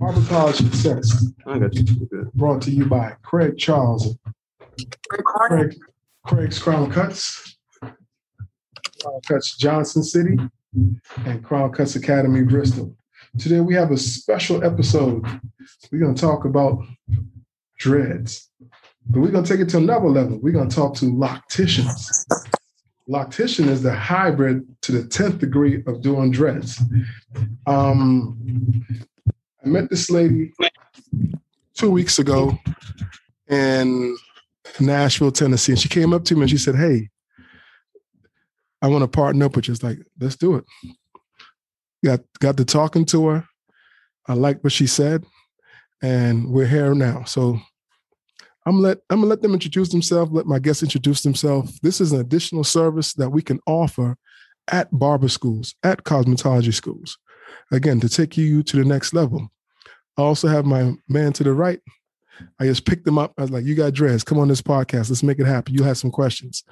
Arbitrage Success, I got you. Good. brought to you by Craig Charles. Craig, Craig's Crown Cuts, Crown Cuts Johnson City, and Crown Cuts Academy Bristol. Today we have a special episode. We're going to talk about dreads, but we're going to take it to another level. We're going to talk to locticians. Loctician is the hybrid to the 10th degree of doing dreads. Um, I met this lady two weeks ago in Nashville, Tennessee, and she came up to me and she said, Hey, I want to partner up with you. It's like, let's do it. Got got to talking to her. I liked what she said, and we're here now. So I'm let I'm gonna let them introduce themselves. Let my guests introduce themselves. This is an additional service that we can offer at barber schools, at cosmetology schools. Again, to take you to the next level. I also have my man to the right. I just picked him up. I was like, "You got dressed. Come on this podcast. Let's make it happen. You have some questions."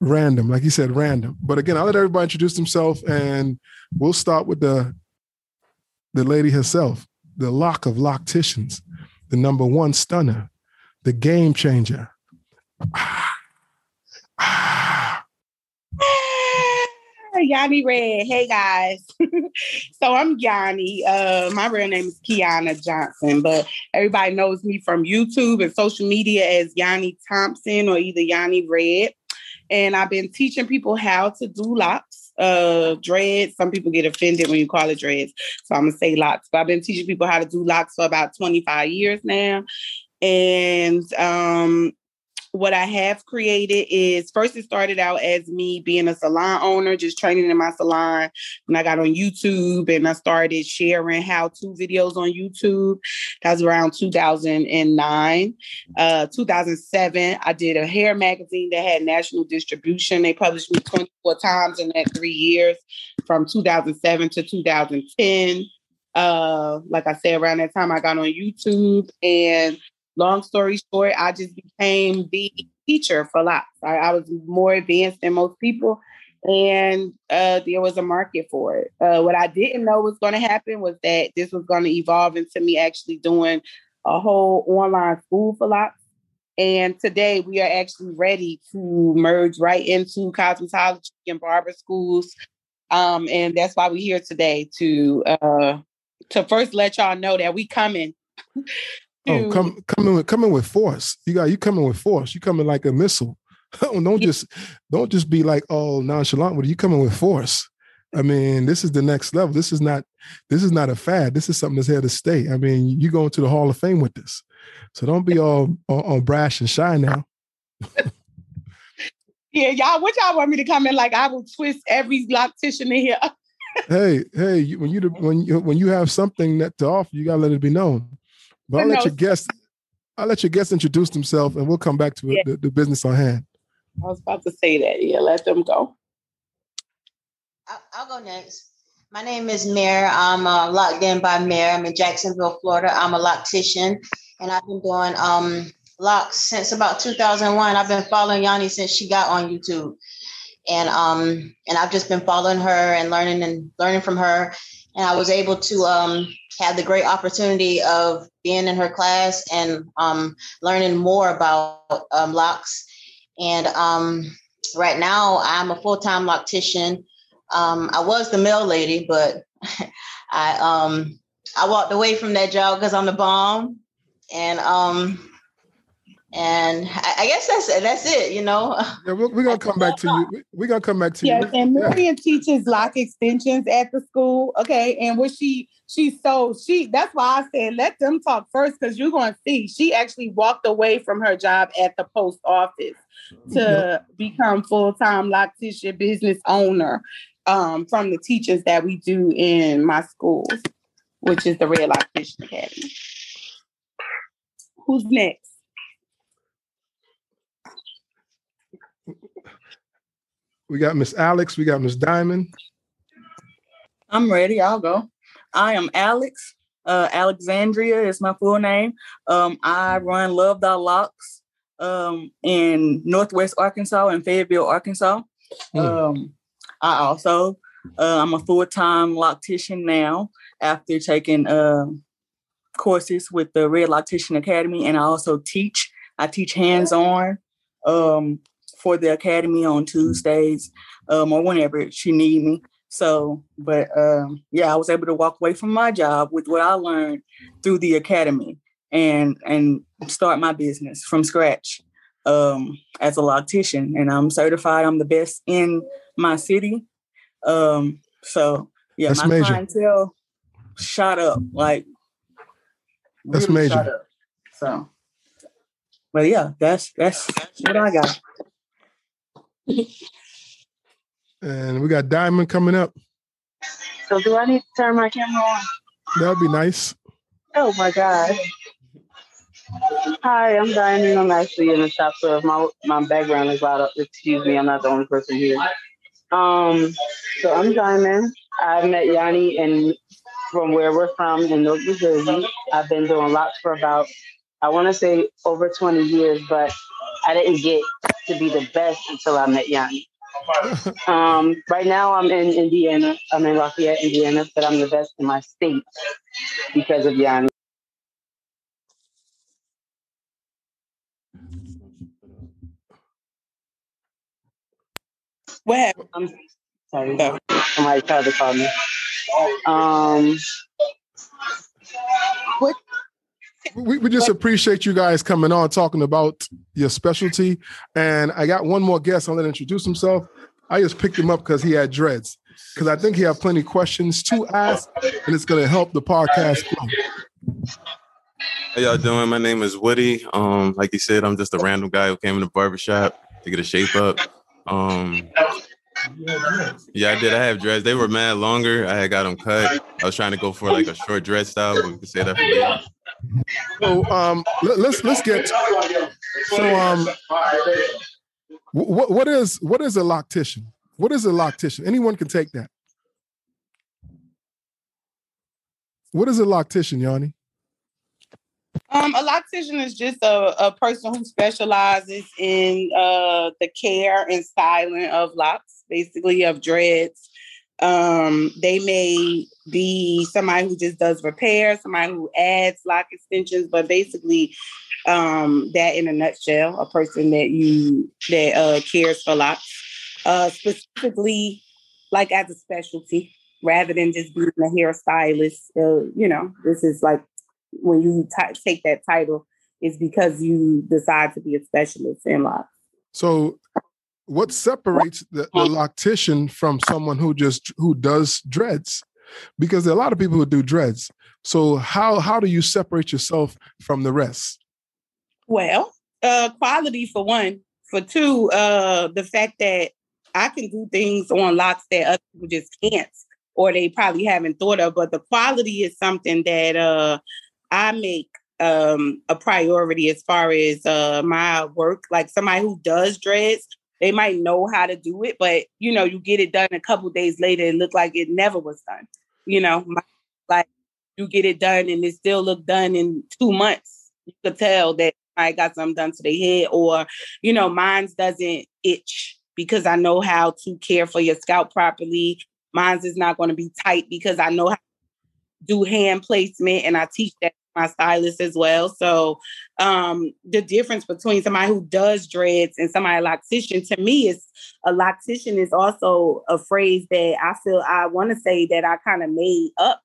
Random, like you said, random. But again, I'll let everybody introduce themselves, and we'll start with the the lady herself, the lock of locticians, the number one stunner, the game changer. Ah, ah. Yanni Red. Hey guys. so I'm Yanni. Uh, my real name is Kiana Johnson, but everybody knows me from YouTube and social media as Yanni Thompson or either Yanni Red. And I've been teaching people how to do locks, uh, dreads. Some people get offended when you call it dreads. So I'm gonna say locks. But I've been teaching people how to do locks for about 25 years now. And um, what I have created is first it started out as me being a salon owner, just training in my salon. When I got on YouTube and I started sharing how to videos on YouTube, that was around 2009. Uh, 2007, I did a hair magazine that had national distribution. They published me 24 times in that three years from 2007 to 2010. Uh, like I said, around that time I got on YouTube and long story short, I just became the teacher for locks. I, I was more advanced than most people, and uh, there was a market for it. Uh, what I didn't know was going to happen was that this was going to evolve into me actually doing a whole online school for locks. And today we are actually ready to merge right into cosmetology and barber schools. Um, and that's why we're here today to uh, to first let y'all know that we coming Oh, come coming with coming with force. You got you coming with force. You coming like a missile. Oh, don't just don't just be like all nonchalant with it. You coming with force. I mean, this is the next level. This is not this is not a fad. This is something that's here to stay. I mean, you going to the Hall of Fame with this. So don't be all, all brash and shy now. yeah, y'all. What y'all want me to come in like? I will twist every loctician in here. hey, hey, when you when you when you have something that to offer, you gotta let it be known. But I'll let your guests, I'll let your guests introduce themselves, and we'll come back to yeah. the, the, business on hand. I was about to say that. Yeah, let them go. I'll, I'll go next. My name is Mare. I'm uh, locked in by Mare. I'm in Jacksonville, Florida. I'm a loctician, and I've been doing um, locks since about 2001. I've been following Yanni since she got on YouTube, and um, and I've just been following her and learning and learning from her. And I was able to um, had the great opportunity of being in her class and um, learning more about um, locks. And um, right now, I'm a full time loctician. Um, I was the mail lady, but I um, I walked away from that job because I'm the bomb. And um, and I, guess that's that's it, you know. Yeah, we're, we're gonna come back to you. We're gonna come back to yes, you. and Miriam yeah. teaches lock extensions at the school. Okay, and what she she so she that's why I said let them talk first because you're gonna see she actually walked away from her job at the post office to yep. become full time lock loctician business owner um, from the teachers that we do in my schools, which is the Red Loctician Academy. Who's next? We got Miss Alex. We got Miss Diamond. I'm ready. I'll go. I am Alex. Uh, Alexandria is my full name. Um, I run Love Thy Locks um, in Northwest Arkansas and Fayetteville, Arkansas. Mm. Um, I also uh, I'm a full time loctician now, after taking uh, courses with the Red Loctician Academy, and I also teach. I teach hands on um, for the academy on Tuesdays um, or whenever she need me. So, but um, yeah, I was able to walk away from my job with what I learned through the academy and and start my business from scratch um, as a loctician. And I'm certified. I'm the best in my city. Um, so yeah, That's my major. clientele shot up like That's really major. shot up. So, but yeah, that's that's what I got. And we got Diamond coming up. So do I need to turn my camera on? That'd be nice. Oh my god. Hi, I'm Diamond. I'm actually in the shop, so if my my background is loud, excuse me, I'm not the only person here. Um, so I'm Diamond. I met Yanni and from where we're from in Newark, New Jersey. I've been doing locks for about I want to say over 20 years, but I didn't get to be the best until I met Yanni. Um, right now I'm in Indiana. I'm in Lafayette, Indiana, but I'm the best in my state because of Yanni. What happened? I'm sorry. Yeah. Somebody tried to call me. Um, We, we just appreciate you guys coming on talking about your specialty. And I got one more guest. I'll let him introduce himself. I just picked him up because he had dreads. Because I think he have plenty of questions to ask, and it's going to help the podcast grow. How y'all doing? My name is Woody. Um, like you said, I'm just a random guy who came in the barbershop to get a shape up. Um, yeah, I did. I have dreads. They were mad longer. I had got them cut. I was trying to go for like a short dread style, but we can say that for later. So um, let, let's let's get. So um, what what is what is a loctician? What is a loctician? Anyone can take that. What is a loctician, Yanni? Um, a loctician is just a, a person who specializes in uh, the care and styling of locks, basically of dreads. Um, they may be somebody who just does repair, somebody who adds lock extensions, but basically um, that in a nutshell, a person that you that uh, cares for locks, uh, specifically like as a specialty rather than just being a hairstylist. Uh, you know, this is like when you t- take that title is because you decide to be a specialist in locks. So, what separates the, the loctician from someone who just who does dreads? Because there are a lot of people who do dreads. So, how how do you separate yourself from the rest? Well, uh, quality for one. For two, uh, the fact that I can do things on locks that other people just can't, or they probably haven't thought of. But the quality is something that uh, I make um, a priority as far as uh, my work. Like somebody who does dreads, they might know how to do it, but you know, you get it done a couple days later, it look like it never was done. You know, like you get it done and it still look done in two months. You could tell that I got something done to the head, or you know, mine's doesn't itch because I know how to care for your scalp properly. Mine's is not going to be tight because I know how to do hand placement and I teach that my stylist as well. So um the difference between somebody who does dreads and somebody a loctician to me is a loctician is also a phrase that I feel I want to say that I kind of made up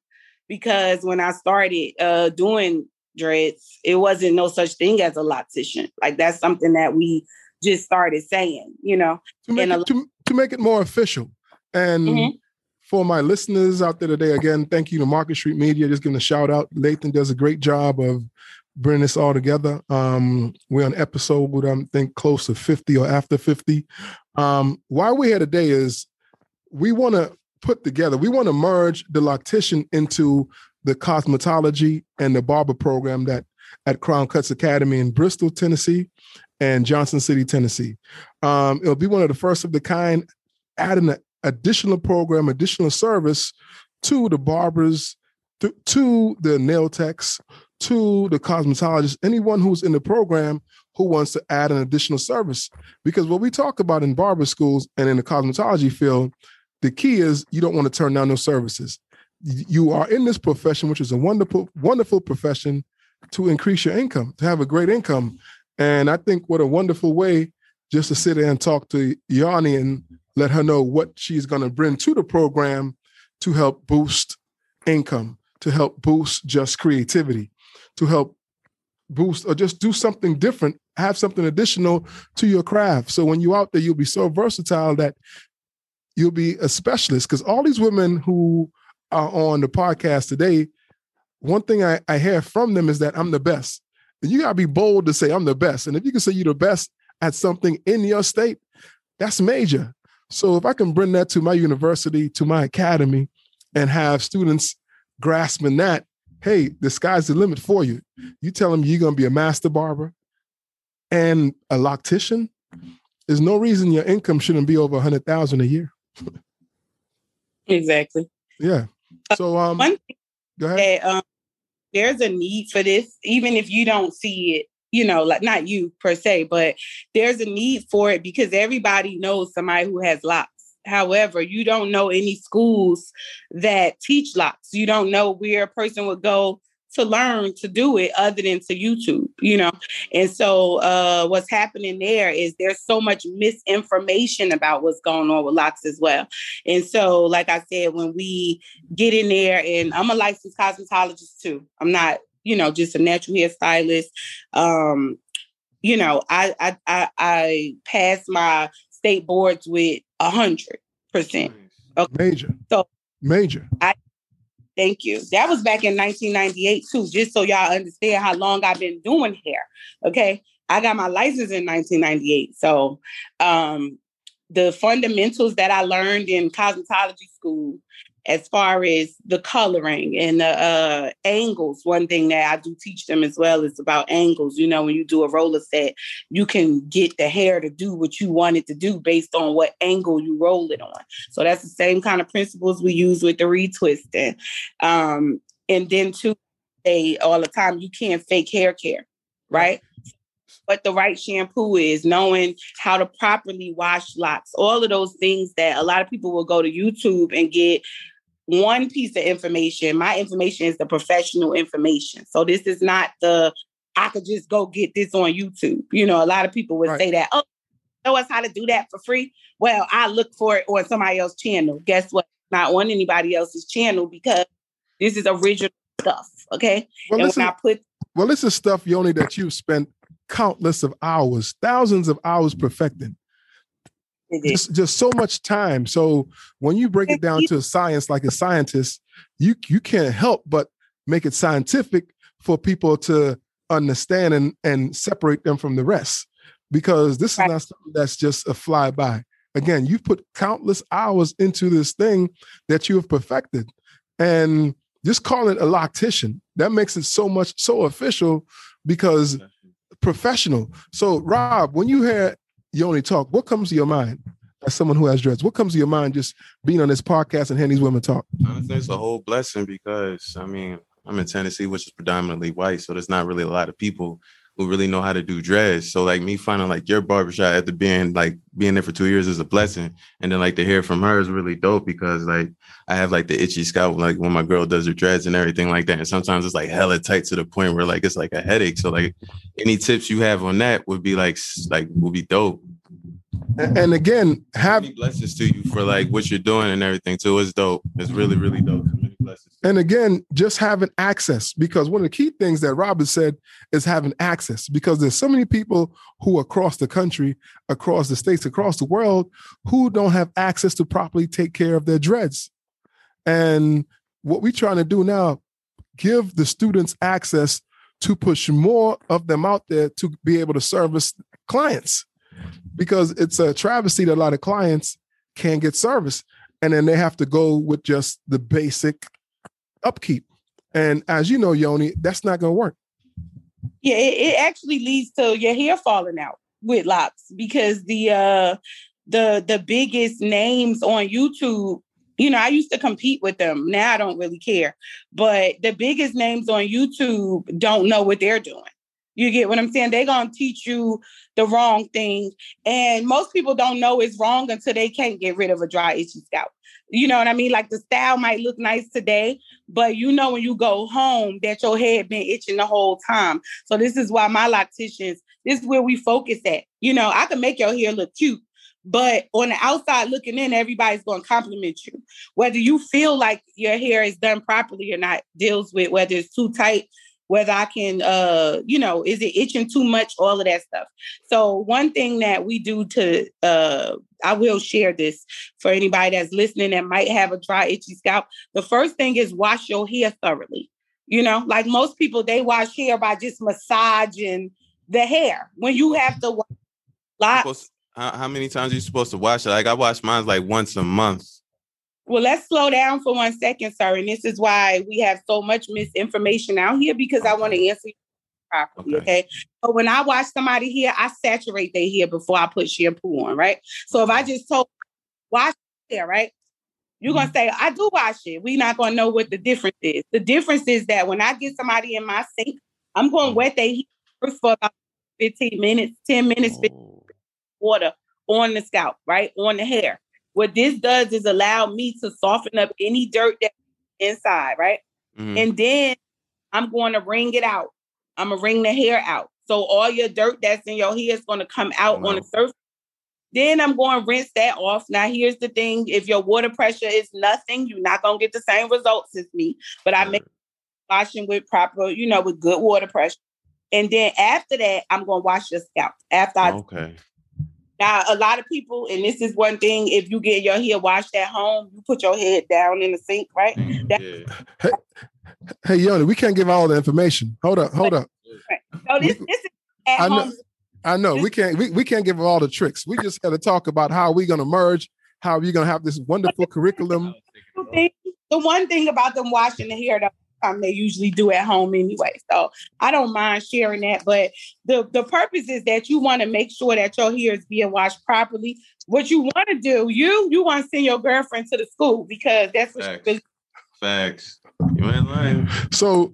because when I started uh doing dreads, it wasn't no such thing as a loctician. Like that's something that we just started saying, you know. To make, it, to, to make it more official. And Mhm. For my listeners out there today, again, thank you to Market Street Media. Just giving a shout out. Lathan does a great job of bringing this all together. Um, we're on episode, with, I think, close to 50 or after 50. Um, why we're here today is we want to put together, we want to merge the loctician into the cosmetology and the barber program that at Crown Cuts Academy in Bristol, Tennessee, and Johnson City, Tennessee. Um, it'll be one of the first of the kind, adding an additional program, additional service to the barbers, to, to the nail techs, to the cosmetologists, anyone who's in the program who wants to add an additional service. Because what we talk about in barber schools and in the cosmetology field, the key is you don't want to turn down those services. you are in this profession, which is a wonderful, wonderful profession to increase your income, to have a great income. And I think what a wonderful way just to sit there and talk to Yanni and let her know what she's going to bring to the program to help boost income, to help boost just creativity, to help boost or just do something different, have something additional to your craft. So when you're out there, you'll be so versatile that you'll be a specialist. Because all these women who are on the podcast today, one thing I, I hear from them is that I'm the best. And you gotta be bold to say I'm the best. And if you can say you're the best at something in your state, that's major. So if I can bring that to my university, to my academy, and have students grasping that, hey, the sky's the limit for you. You tell them you're gonna be a master barber and a loctician. There's no reason your income shouldn't be over a hundred thousand a year. Exactly. Yeah. So um, One thing go ahead. that um, there's a need for this, even if you don't see it, you know, like not you per se, but there's a need for it because everybody knows somebody who has locks. However, you don't know any schools that teach locks. You don't know where a person would go to learn to do it other than to YouTube, you know. And so uh what's happening there is there's so much misinformation about what's going on with locks as well. And so, like I said, when we get in there, and I'm a licensed cosmetologist too. I'm not, you know, just a natural hairstylist. Um, you know, I I I, I passed my state boards with a hundred percent. Major. So- major. I Thank you. That was back in 1998 too, just so y'all understand how long I've been doing hair. Okay. I got my license in 1998. So um the fundamentals that I learned in cosmetology school as far as the coloring and the uh, angles. One thing that I do teach them as well is about angles. You know, when you do a roller set, you can get the hair to do what you want it to do based on what angle you roll it on. So that's the same kind of principles we use with the retwisting. Um, and then too, they all the time you can't fake hair care, right? What the right shampoo is, knowing how to properly wash locks, all of those things that a lot of people will go to YouTube and get one piece of information. My information is the professional information. So this is not the I could just go get this on YouTube. You know, a lot of people would Right. say that, oh, show us how to do that for free. Well, I look for it on somebody else's channel. Guess what? Not on anybody else's channel because this is original stuff. Okay. Well, and listen, when I put well, this is stuff, Yoni, that you've spent countless of hours, thousands of hours mm-hmm. perfecting. it is, Just, just so much time. So when you break it down to a science, like a scientist, you you can't help but make it scientific for people to understand and and separate them from the rest. Because this is not something that's just a flyby. Again, you've put countless hours into this thing that you have perfected. And just calling it a loctician, that makes it so much so official because professional. So, Rob, when you hear Yoni talk, what comes to your mind as someone who has dreads? What comes to your mind just being on this podcast and hearing these women talk? Honestly, it's a whole blessing because I mean, I'm in Tennessee, which is predominantly white, so there's not really a lot of people who really know how to do dreads. So like me finding like your barbershop after being like being there for two years is a blessing. And then like to hear from her is really dope because like I have like the itchy scalp like when my girl does her dreads and everything like that. And sometimes it's like hella tight to the point where like it's like a headache. So like any tips you have on that would be like like would be dope. And, and again, have blessings to you for like what you're doing and everything too. It's dope. It's really, really dope. And again, just having access because one of the key things that Rob has said is having access because there's so many people who across the country, across the states, across the world who don't have access to properly take care of their dreads. And what we're trying to do now, give the students access to push more of them out there to be able to service clients because it's a travesty that a lot of clients can't get service and then they have to go with just the basic upkeep. And as you know, Yoni, that's not going to work. yeah, it, it actually leads to your hair falling out with locks because the uh the the biggest names on YouTube, you know, I used to compete with them. Now I don't really care. But the biggest names on YouTube don't know what they're doing. You get what I'm saying? They're gonna teach you the wrong thing. And most people don't know it's wrong until they can't get rid of a dry, itchy scalp. You know what I mean? Like the style might look nice today, but you know when you go home that your head been itching the whole time. So this is why my locticians, this is where we focus at. You know, I can make your hair look cute, but on the outside looking in, everybody's going to compliment you. Whether you feel like your hair is done properly or not deals with whether it's too tight, whether I can, uh, you know, is it itching too much, all of that stuff. So one thing that we do to, uh, I will share this for anybody that's listening that might have a dry, itchy scalp. The first thing is wash your hair thoroughly. You know, like most people, they wash hair by just massaging the hair. When you have to wash, how, how many times are you supposed to wash it? Like I wash mine like once a month. Well, let's slow down for one second, sir. And this is why we have so much misinformation out here because. I want to answer you properly. Okay. okay. But when I wash somebody here, I saturate their hair before I put shampoo on, right? So if I just told wash hair, right? You're gonna mm-hmm. say, I do wash it. We're not gonna know what the difference is. The difference is that when I get somebody in my sink, I'm gonna wet their hair for about 15 minutes, 10 minutes, 15 oh water on the scalp, right? On the hair. What this does is allow me to soften up any dirt that's inside, right? Mm-hmm. And then I'm going to wring it out. I'm gonna wring the hair out. So all your dirt that's in your hair is going to come out wow. on the surface. Then I'm going to rinse that off. Now, here's the thing: if your water pressure is nothing, you're not going to get the same results as me. But I make washing with proper, you know, with good water pressure. And then after that, I'm going to wash your scalp. After I okay. Now, a lot of people, and this is one thing, if you get your hair washed at home, you put your head down in the sink, right? Mm, that- yeah. Hey, hey, Yoni, we can't give all the information. Hold up, hold up. So this, this is at I know, home. I know we can't we, we can't give all the tricks. We just got to talk about how we're gonna merge, how we're gonna have this wonderful curriculum. The one thing about them washing the hair, though, um, they usually do at home anyway. So I don't mind sharing that. But the, the purpose is that you want to make sure that your hair is being washed properly. What you want to do, you you want to send your girlfriend to the school because that's what Facts. She Facts. You ain't lying. So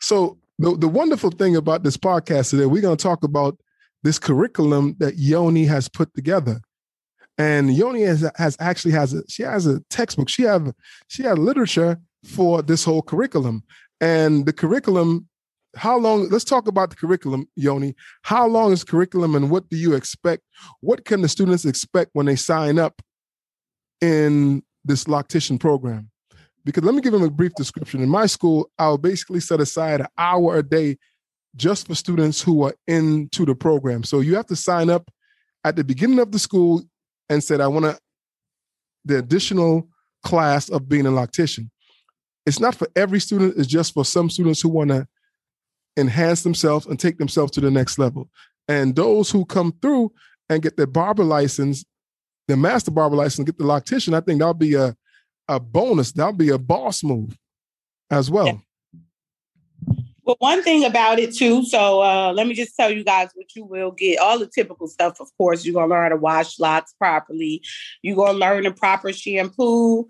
so the, the wonderful thing about this podcast today, we're gonna talk about this curriculum that Yoni has put together. And Yoni has, has actually has a she has a textbook. She have she had literature for this whole curriculum. And the curriculum, how long? Let's talk about the curriculum, Yoni. How long is curriculum and what do you expect? What can the students expect when they sign up in this loctician program? Because let me give them a brief description. In my school, I'll basically set aside an hour a day just for students who are into the program. So you have to sign up at the beginning of the school and said, I want to the additional class of being a loctician it's not for every student, it's just for some students who want to enhance themselves and take themselves to the next level. And those who come through and get their barber license, their master barber license, get the loctician, I think that'll be a, a bonus. That'll be a boss move as well. Yeah. Well, one thing about it too, so uh, let me just tell you guys what you will get. All the typical stuff, of course. You're gonna learn how to wash locks properly. You're gonna learn the proper shampoo.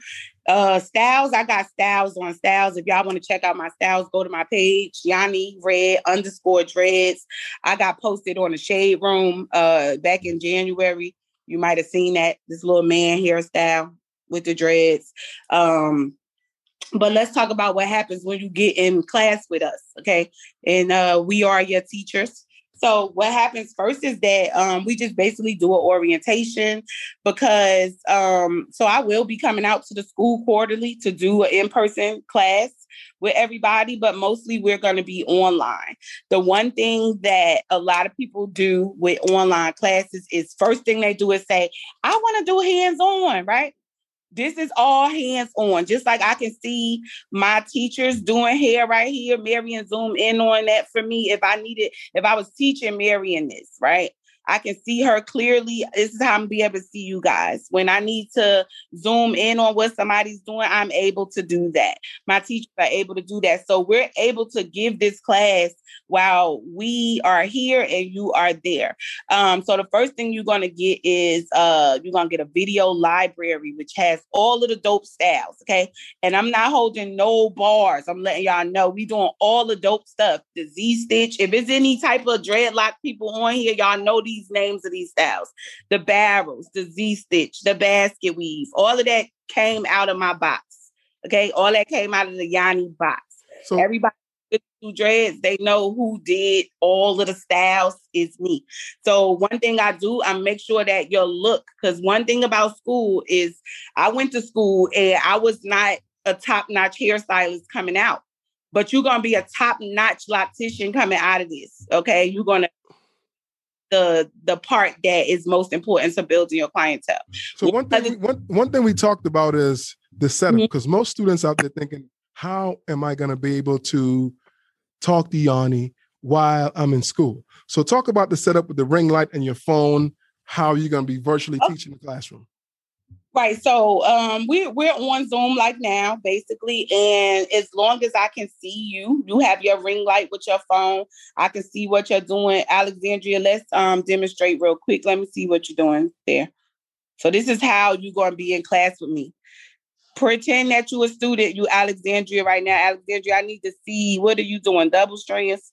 Uh, styles, I got styles on styles. If y'all want to check out my styles, go to my page, Yanni Red underscore dreads. I got posted on the shade room uh back in January. You might have seen that this little man hairstyle with the dreads. Um, but let's talk about what happens when you get in class with us, okay? And uh, we are your teachers. So what happens first is that um, we just basically do an orientation because um, so I will be coming out to the school quarterly to do an in-person class with everybody, but mostly we're going to be online. The one thing that a lot of people do with online classes is first thing they do is say, I want to do hands-on, right? This is all hands on. Just like I can see my teachers doing hair right here. Marion zoom in on that for me if I needed, if I was teaching Marion this, right? I can see her clearly. This is how I'm be able to see you guys. When I need to zoom in on what somebody's doing, I'm able to do that. My teachers are able to do that. So we're able to give this class while we are here and you are there. Um, so the first thing you're gonna get is uh you're gonna get a video library which has all of the dope styles. Okay. And I'm not holding no bars. I'm letting y'all know we doing all the dope stuff. The Z stitch. If it's any type of dreadlock people on here, y'all know these names of these styles. The barrels, the Z stitch, the basket weave, all of that came out of my box. Okay. All that came out of the Yanni box. So Everybody do dreads, they know who did all of the styles is me. So one thing I do, I make sure that your look, because one thing about school is I went to school and I was not a top-notch hairstylist coming out, but you're gonna be a top-notch loctician coming out of this. Okay. You're gonna the the part that is most important to building your clientele. So one thing, we, one one thing we talked about is the setup mm-hmm. because most students out there thinking, how am I going to be able to talk to Yanni while I'm in school? So talk about the setup with the ring light and your phone. How are you're going to be virtually Oh. teaching the classroom? Right. So um we're we're on Zoom like now, basically. And as long as I can see you, you have your ring light with your phone. I can see what you're doing. Alexandria, let's um demonstrate real quick. Let me see what you're doing there. So this is how you're gonna be in class with me. Pretend that you're a student, you Alexandria right now. Alexandria, I need to see what are you doing? Double strands.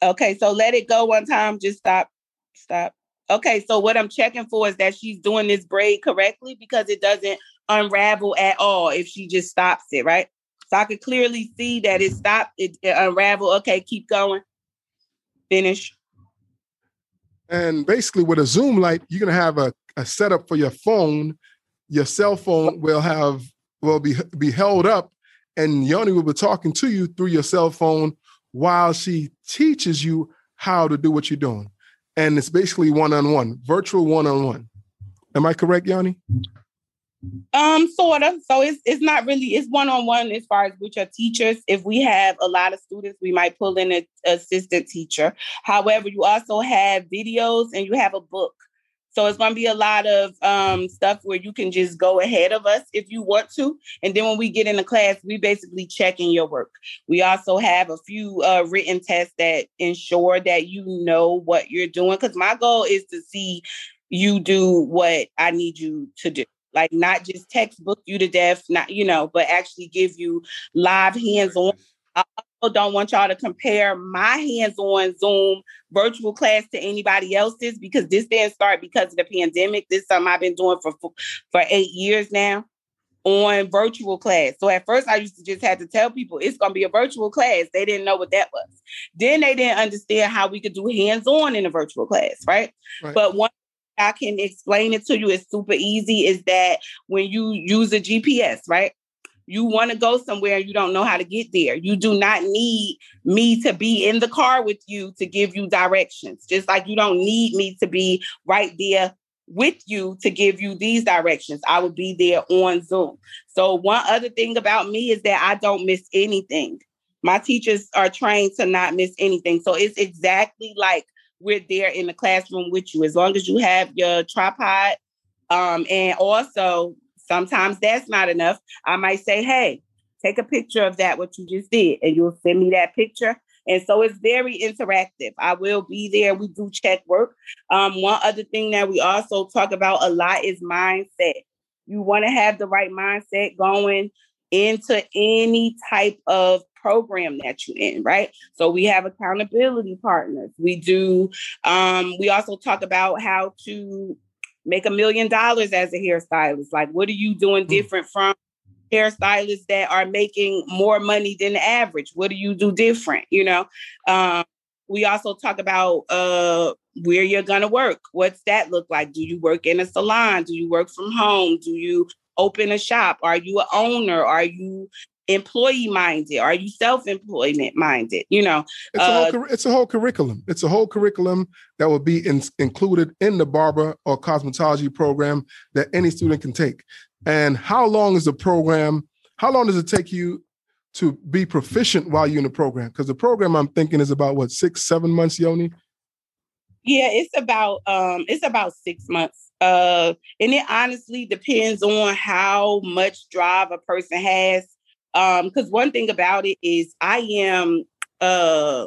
Okay, so let it go one time. Just stop. Stop. Okay, so what I'm checking for is that she's doing this braid correctly because it doesn't unravel at all if she just stops it, right? So I could clearly see that it stopped, it, it unraveled. Okay, keep going. Finish. And basically, with a Zoom light, you're to have a, a setup for your phone. Your cell phone will have will be be held up, and Yoni will be talking to you through your cell phone while she teaches you how to do what you're doing. And it's basically one on one, virtual one on one. Am I correct, Yanni? Um, sort of. So it's it's not really it's one on one as far as with your teachers. If we have a lot of students, we might pull in an assistant teacher. However, you also have videos and you have a book. So it's going to be a lot of um, stuff where you can just go ahead of us if you want to. And then when we get in the class, we basically check in your work. We also have a few uh, written tests that ensure that you know what you're doing. Because my goal is to see you do what I need you to do like not just textbook you to death, not you know, but actually give you live hands-on. Don't want y'all to compare my hands-on Zoom virtual class to anybody else's because this didn't start because of the pandemic. This is something I've been doing for for eight years now on virtual class. So at first I used to just have to tell people it's gonna be a virtual class. They didn't know what that was. Then they didn't understand how we could do hands-on in a virtual class, right? Right. But one I can explain it to you. It's super easy. Is that when you use a GPS, right? You want to go somewhere you don't know how to get there. You do not need me to be in the car with you to give you directions. Just like you don't need me to be right there with you to give you these directions. I will be there on Zoom. So, one other thing about me is that I don't miss anything. My teachers are trained to not miss anything. So, it's exactly like we're there in the classroom with you as long as you have your tripod um, and also sometimes that's not enough. I might say hey take a picture of that what you just did and you'll send me that picture. And so it's very interactive. I will be there. We do check work. Um, one other thing that we also talk about a lot is mindset. You want to have the right mindset going into any type of program that you're in, right? So we have accountability partners. We do, um, we also talk about how to make a million dollars as a hairstylist. Like, what are you doing different from hairstylists that are making more money than the average? What do you do different? You know, um, we also talk about uh, where you're gonna work. What's that look like? Do you work in a salon? Do you work from home? Do you open a shop? Are you an owner? Are you employee minded? Are you self employment minded? You know, It's, a whole, cur- it's a whole curriculum. It's a whole curriculum that will be in, included in the barber or cosmetology program that any student can take. And how long is the program? How long does it take you to be proficient while you're in the program? Because the program I'm thinking is about what six, seven months, Yoni. Yeah, it's about um it's about six months. Uh and it honestly depends on how much drive a person has. Um, because one thing about it is I am uh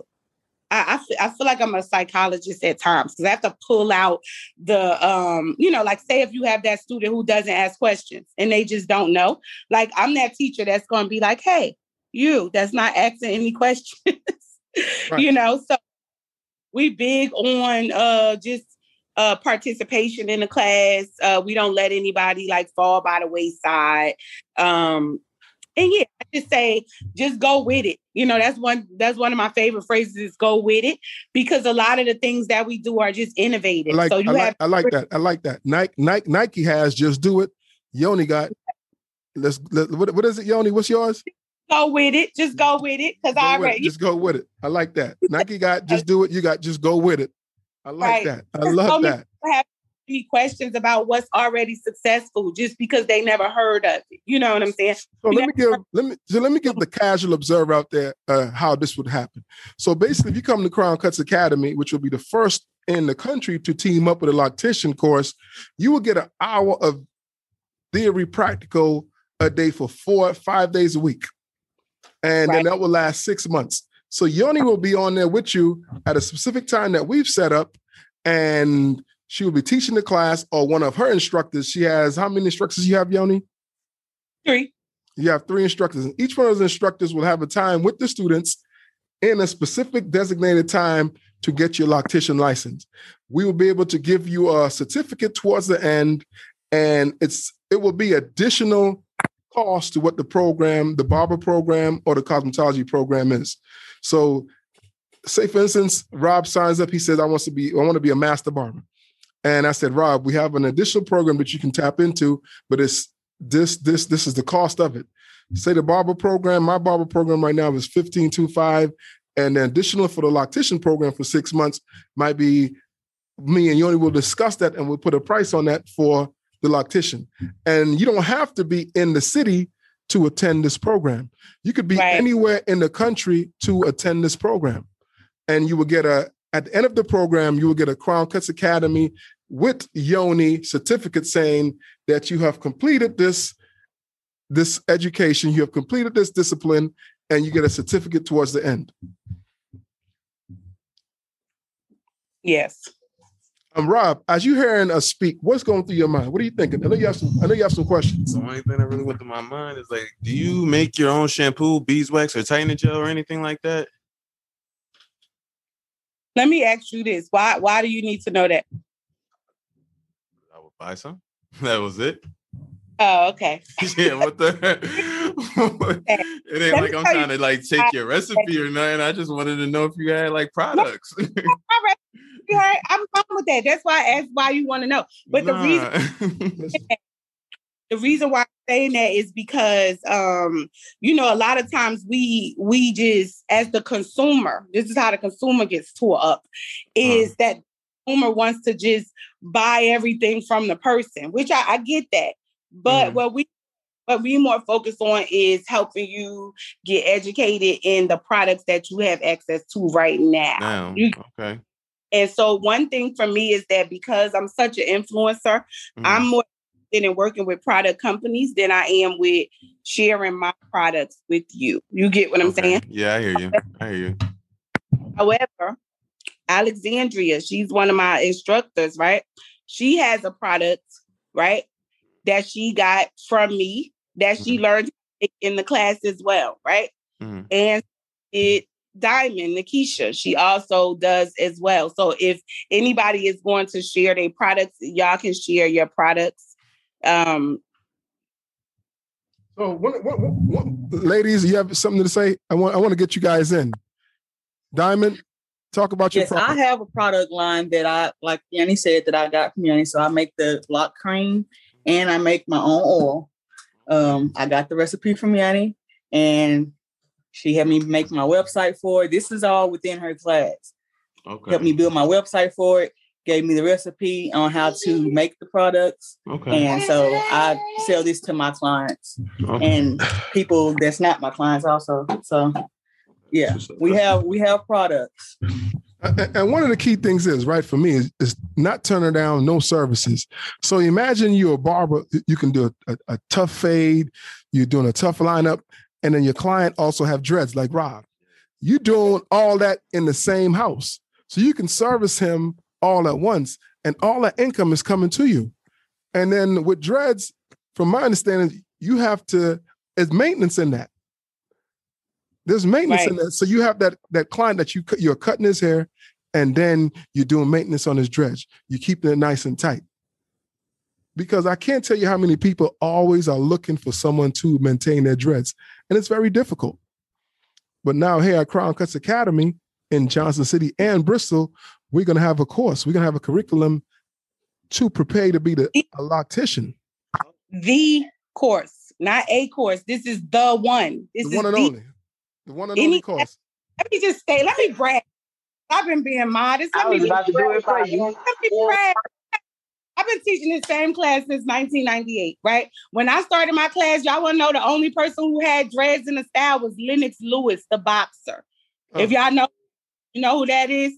I, I, feel, I feel like I'm a psychologist at times because I have to pull out the, um, you know, like say if you have that student who doesn't ask questions and they just don't know, like I'm that teacher that's going to be like, hey, you that's not asking any questions, right. you know. So we big on uh just uh participation in the class. Uh we don't let anybody like fall by the wayside. Um and yeah, I just say just go with it. You know, that's one that's one of my favorite phrases is go with it because a lot of the things that we do are just innovative. I like, so you I have like, I like that. I like that. Nike Nike Nike has just do it. Yoni got let's let, what, what is it, Yoni? What's yours? Go with it. Just go with it. Cause I already just go with it. I like that. Nike got just do it. You got just go with it. I like right. that. I love so that. Have any questions about what's already successful just because they never heard of it. You know what I'm saying? So let me give let me so let me give the casual observer out there uh, how this would happen. So basically, if you come to Crown Cuts Academy, which will be the first in the country to team up with a loctician course, you will get an hour of theory practical a day for four five days a week, and right. then that will last six months. So Yoni will be on there with you at a specific time that we've set up, and she will be teaching the class or one of her instructors. She has how many instructors you have, Yoni? Three. You have three instructors, and each one of those instructors will have a time with the students in a specific designated time to get your loctician license. We will be able to give you a certificate towards the end, and it's it will be additional cost to what the program, the barber program or the cosmetology program is. So say for instance, Rob signs up, he says, I want to be, I want to be a master barber. And I said, Rob, we have an additional program that you can tap into, but it's this, this, this is the cost of it. Say the barber program, my barber program right now is 1525. And the additional for the loctician program for six months might be me and Yoni will discuss that and we'll put a price on that for the loctician. And you don't have to be in the city to attend this program. You could be right. anywhere in the country to attend this program. And you will get a, at the end of the program, you will get a Crown Cuts Academy with Yoni certificate saying that you have completed this this education, you have completed this discipline, and you get a certificate towards the end. Yes. Um, Rob, as you hearing us speak, what's going through your mind? What are you thinking? I know you have some. I know you have some questions. The only thing that really went through my mind is like, do you make your own shampoo, beeswax, or tightening gel, or anything like that? Let me ask you this: Why? Why do you need to know that? I would buy some. That was it. Oh, okay. yeah, what the? it ain't like I'm trying to like take your recipe or nothing. I just wanted to know if you had like products. I'm fine with that. That's why I asked why you want to know. But nah. the reason the reason why I'm saying that is because um, you know, a lot of times we we just as the consumer, this is how the consumer gets tore up, is uh. that consumer wants to just buy everything from the person, which I, I get that. But mm. what we what we more focus on is helping you get educated in the products that you have access to right now. now you, okay. And so one thing for me is that because I'm such an influencer, mm. I'm more in working with product companies than I am with sharing my products with you. You get what I'm okay. saying? Yeah, I hear you. I hear you. However, Alexandria, she's one of my instructors, right? She has a product, right, that she got from me that she mm-hmm. learned in the class as well, right? Mm-hmm. And it Diamond, Nikisha, she also does as well. So if anybody is going to share their products, y'all can share your products. Um, so, what, what, what, ladies, you have something to say? I want I want to get you guys in. Diamond, Talk about your yes, product. I have a product line that I like Yanni said that I got from Yanni. So I make the lock cream and I make my own oil. Um, I got the recipe from Yanni and she had me make my website for it. This is all within her class. Okay. Helped me build my website for it. Gave me the recipe on how to make the products. Okay. And so I sell this to my clients okay. and people that's not my clients also. So yeah, we have we have products. And one of the key things is right for me is, is not turning down no services. So imagine you're a barber, you can do a, a, a tough fade, you're doing a tough lineup, and then your client also have dreads like Rob. You're doing all that in the same house, so you can service him all at once, and all that income is coming to you. And then with dreads, from my understanding, you have to there's maintenance in that. There's maintenance Right. in that. So you have that that client that you you're cutting his hair, and then you're doing maintenance on his dredge. You keeping it nice and tight. Because I can't tell you how many people always are looking for someone to maintain their dreads, and it's very difficult. But now here at Crown Cuts Academy in Johnson City and Bristol, we're going to have a course. We're going to have a curriculum to prepare to be the a loctician, The course, not a course. This is the one. This the is one and the, only, the one and Any- only course. Let me just stay. Let me brag. I've been being modest. Let I was me about to do it for you. Let me brag. I've been teaching the same class since 1998, right? When I started my class, y'all want to know the only person who had dreads in the style was Lennox Lewis, the boxer. If Oh. y'all know, you know who that is.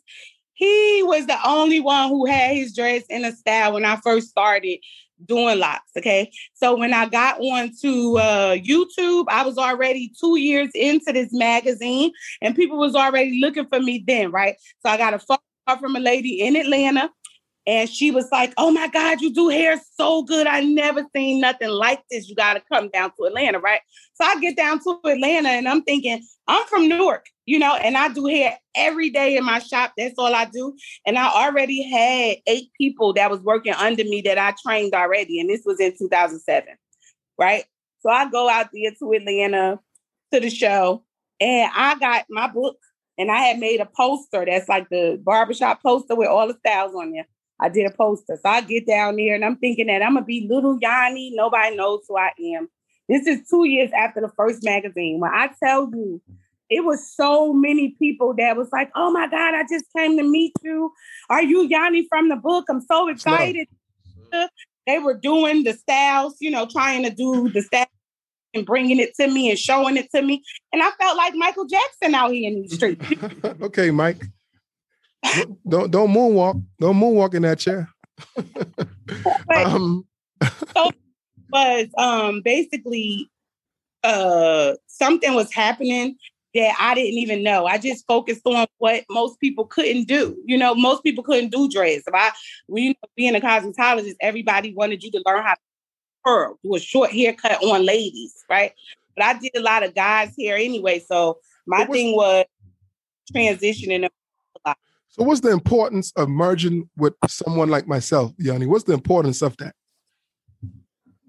He was the only one who had his dress in a style when I first started doing locks. Okay, so when I got onto uh, YouTube, I was already two years into this magazine, and people was already looking for me then, right? So I got a phone call from a lady in Atlanta. And she was like, Oh my God, you do hair so good. I never seen nothing like this. You got to come down to Atlanta, right? So I get down to Atlanta and I'm thinking, I'm from Newark, you know, and I do hair every day in my shop. That's all I do. And I already had eight people that was working under me that I trained already. And this was in 2007, right? So I go out there to Atlanta to the show and I got my book and I had made a poster that's like the barbershop poster with all the styles on there. I did a poster. So I get down there and I'm thinking that I'm gonna be little Yanni. Nobody knows who I am. This is two years after the first magazine. When I tell you, it was so many people that was like, "Oh my God, I just came to meet you. Are you Yanni from the book? I'm so excited." They were doing the styles, you know, trying to do the styles and bringing it to me and showing it to me, and I felt like Michael Jackson out here in these streets. okay, Mike. Don't don't moonwalk. Don't moonwalk in that chair. But- um, was um basically uh something was happening that I didn't even know. I just focused on what most people couldn't do. You know, most people couldn't do dreads. If I you know, being a cosmetologist, everybody wanted you to learn how to curl, do a short haircut on ladies, right? But I did a lot of guys hair anyway. So my thing was transitioning. So what's the importance of merging with someone like myself, Yanni? What's the importance of that?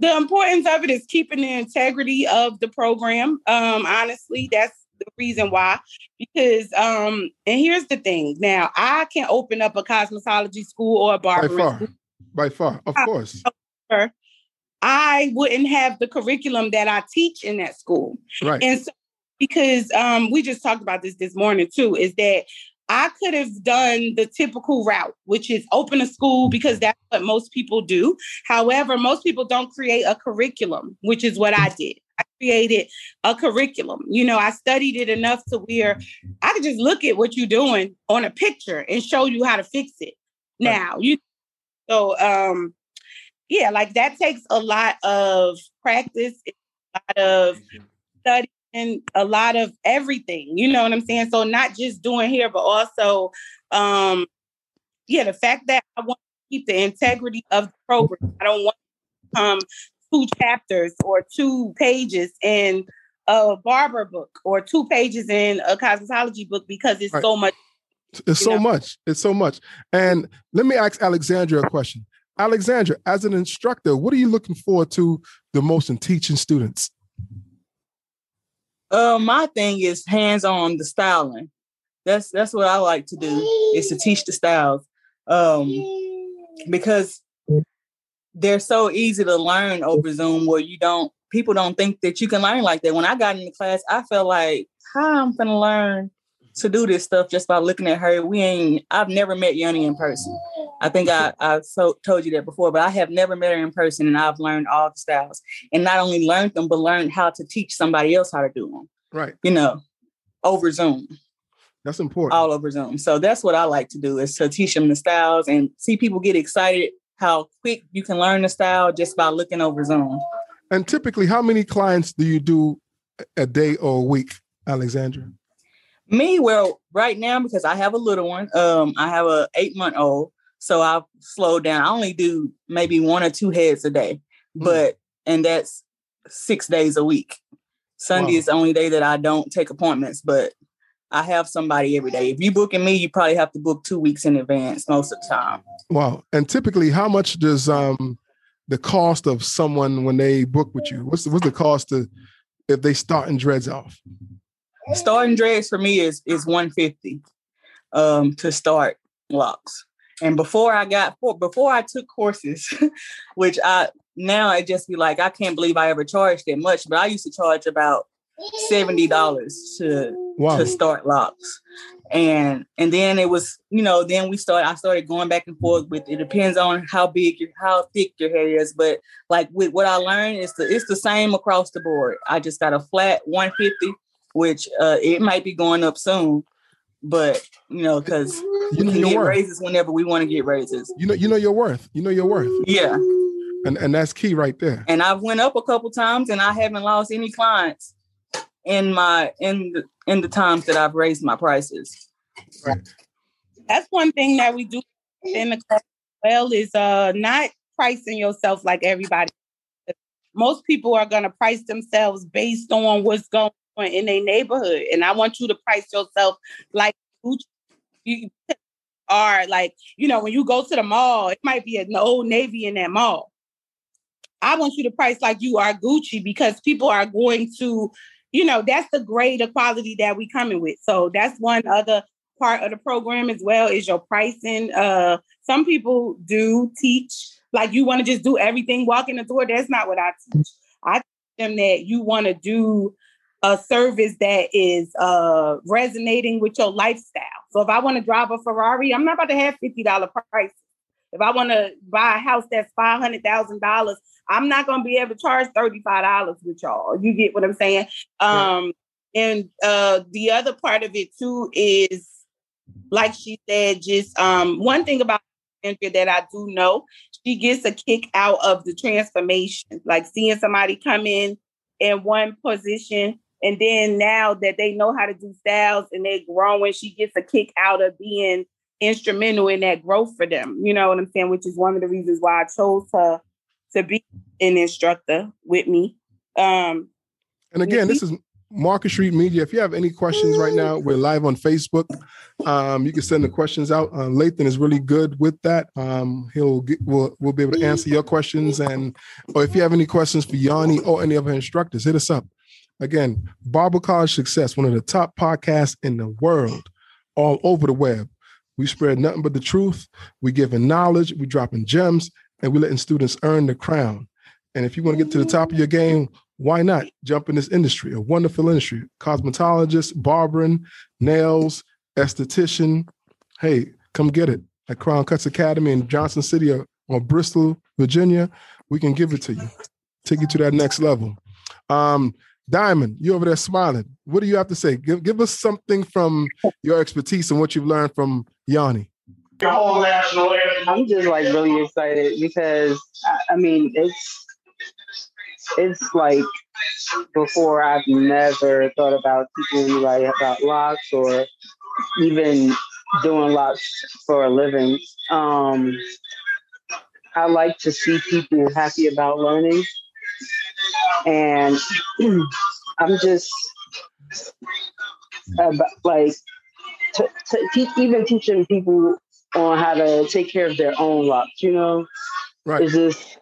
the importance of it is keeping the integrity of the program. Um, honestly, that's the reason why. Because um, and here's the thing. Now I can open up a cosmetology school or a By far. school. By far, of Uh, course. I wouldn't have the curriculum that I teach in that school. Right. And so, because um, we just talked about this this morning too, is that I could have done the typical route, which is open a school because that's what most people do. However, most people don't create a curriculum, which is what I did. I created a curriculum. You know, I studied it enough to where I could just look at what you're doing on a picture and show you how to fix it. Now, you so um yeah, like that takes a lot of practice, a lot of study and a lot of everything. You know what I'm saying? So not just doing here, but also um yeah, the fact that I want to keep the integrity of the program. I don't want to um two chapters or two pages in a barber book or two pages in a cosmetology book because it's Right. so much It's so know. much. It's so much. And let me ask Alexandra a question. Alexandra, as an instructor, what are you looking forward to the most in teaching students? Uh, my thing is hands on the styling. That's that's what I like to do is to teach the styles. Um, because they're so easy to learn over Zoom where you don't people don't think that you can learn like that. When I got in the class, I felt like, how I'm gonna learn to do this stuff just by looking at her. We ain't. I've never met Yanni in person. I think I I so, told you that before, but I have never met her in person, and I've learned all the styles, and not only learned them, but learned how to teach somebody else how to do them. Right. You know, over Zoom. That's important. All over Zoom. So that's what I like to do is to teach them the styles and see people get excited how quick you can learn the style just by looking over Zoom. And typically, how many clients do you do a day or a week, Alexandra? Me, well, right now because I have a little one, um, I have a eight month old, so I've slowed down. I only do maybe one or two heads a day, mm. but and that's six days a week. Sunday wow. is the only day that I don't take appointments, but I have somebody every day. If you booking me, you probably have to book two weeks in advance most of the time. Wow. And typically, how much does um the cost of someone when they book with you? What's the, what's the cost to if they start in dreads off? Starting dreads for me is is 150 um to start locks. And before I got before I took courses, which I now I just be like, I can't believe I ever charged that much, but I used to charge about seventy dollars to wow. to start locks. And and then it was, you know, then we started I started going back and forth with it depends on how big your how thick your hair is. But like with what I learned, is the it's the same across the board. I just got a flat 150, which uh it might be going up soon. But you know, because you know we can get worth. raises whenever we want to get raises. You know, you know your worth. You know your worth. Yeah. And and that's key right there. And I've went up a couple times and I haven't lost any clients in my in the in the times that I've raised my prices. Right. That's one thing that we do in the club well is uh not pricing yourself like everybody. Most people are gonna price themselves based on what's going on in their neighborhood. And I want you to price yourself like you are like, you know, when you go to the mall, it might be an old navy in that mall. I want you to price like you are Gucci because people are going to you know, that's the grade of quality that we coming with. So that's one other part of the program as well is your pricing. Uh, some people do teach like you want to just do everything, walk in the door. That's not what I teach. I teach them that you want to do a service that is uh, resonating with your lifestyle. So if I want to drive a Ferrari, I'm not about to have $50 prices. If I want to buy a house that's $500,000, I'm not going to be able to charge $35 with y'all. You get what I'm saying? Um, yeah. And uh, the other part of it too is, like she said, just um, one thing about Andrea that I do know, she gets a kick out of the transformation, like seeing somebody come in in one position and then now that they know how to do styles and they're growing, she gets a kick out of being instrumental in that growth for them. You know what I'm saying? Which is one of the reasons why I chose her to be an instructor with me. Um, and again, this is Market Street Media. If you have any questions right now, we're live on Facebook. Um, you can send the questions out. Uh, Lathan is really good with that. Um, he'll get, we'll, we'll be able to answer your questions. And or if you have any questions for Yanni or any of her instructors, hit us up. Again, Barber College Success, one of the top podcasts in the world, all over the web. We spread nothing but the truth. We giving knowledge. We dropping gems, and we letting students earn the crown. And if you want to get to the top of your game, why not jump in this industry? A wonderful industry. Cosmetologist, barbering, nails, esthetician. Hey, come get it at Crown Cuts Academy in Johnson City or, or Bristol, Virginia. We can give it to you, take you to that next level. Um, Diamond, you over there smiling. What do you have to say? Give, give us something from your expertise and what you've learned from Yanni. I'm just like really excited because I mean it's it's like before I've never thought about teaching like about locks or even doing locks for a living. Um, I like to see people happy about learning and I'm just like to, teach, even teaching people on how to take care of their own locks. You know, right? It's just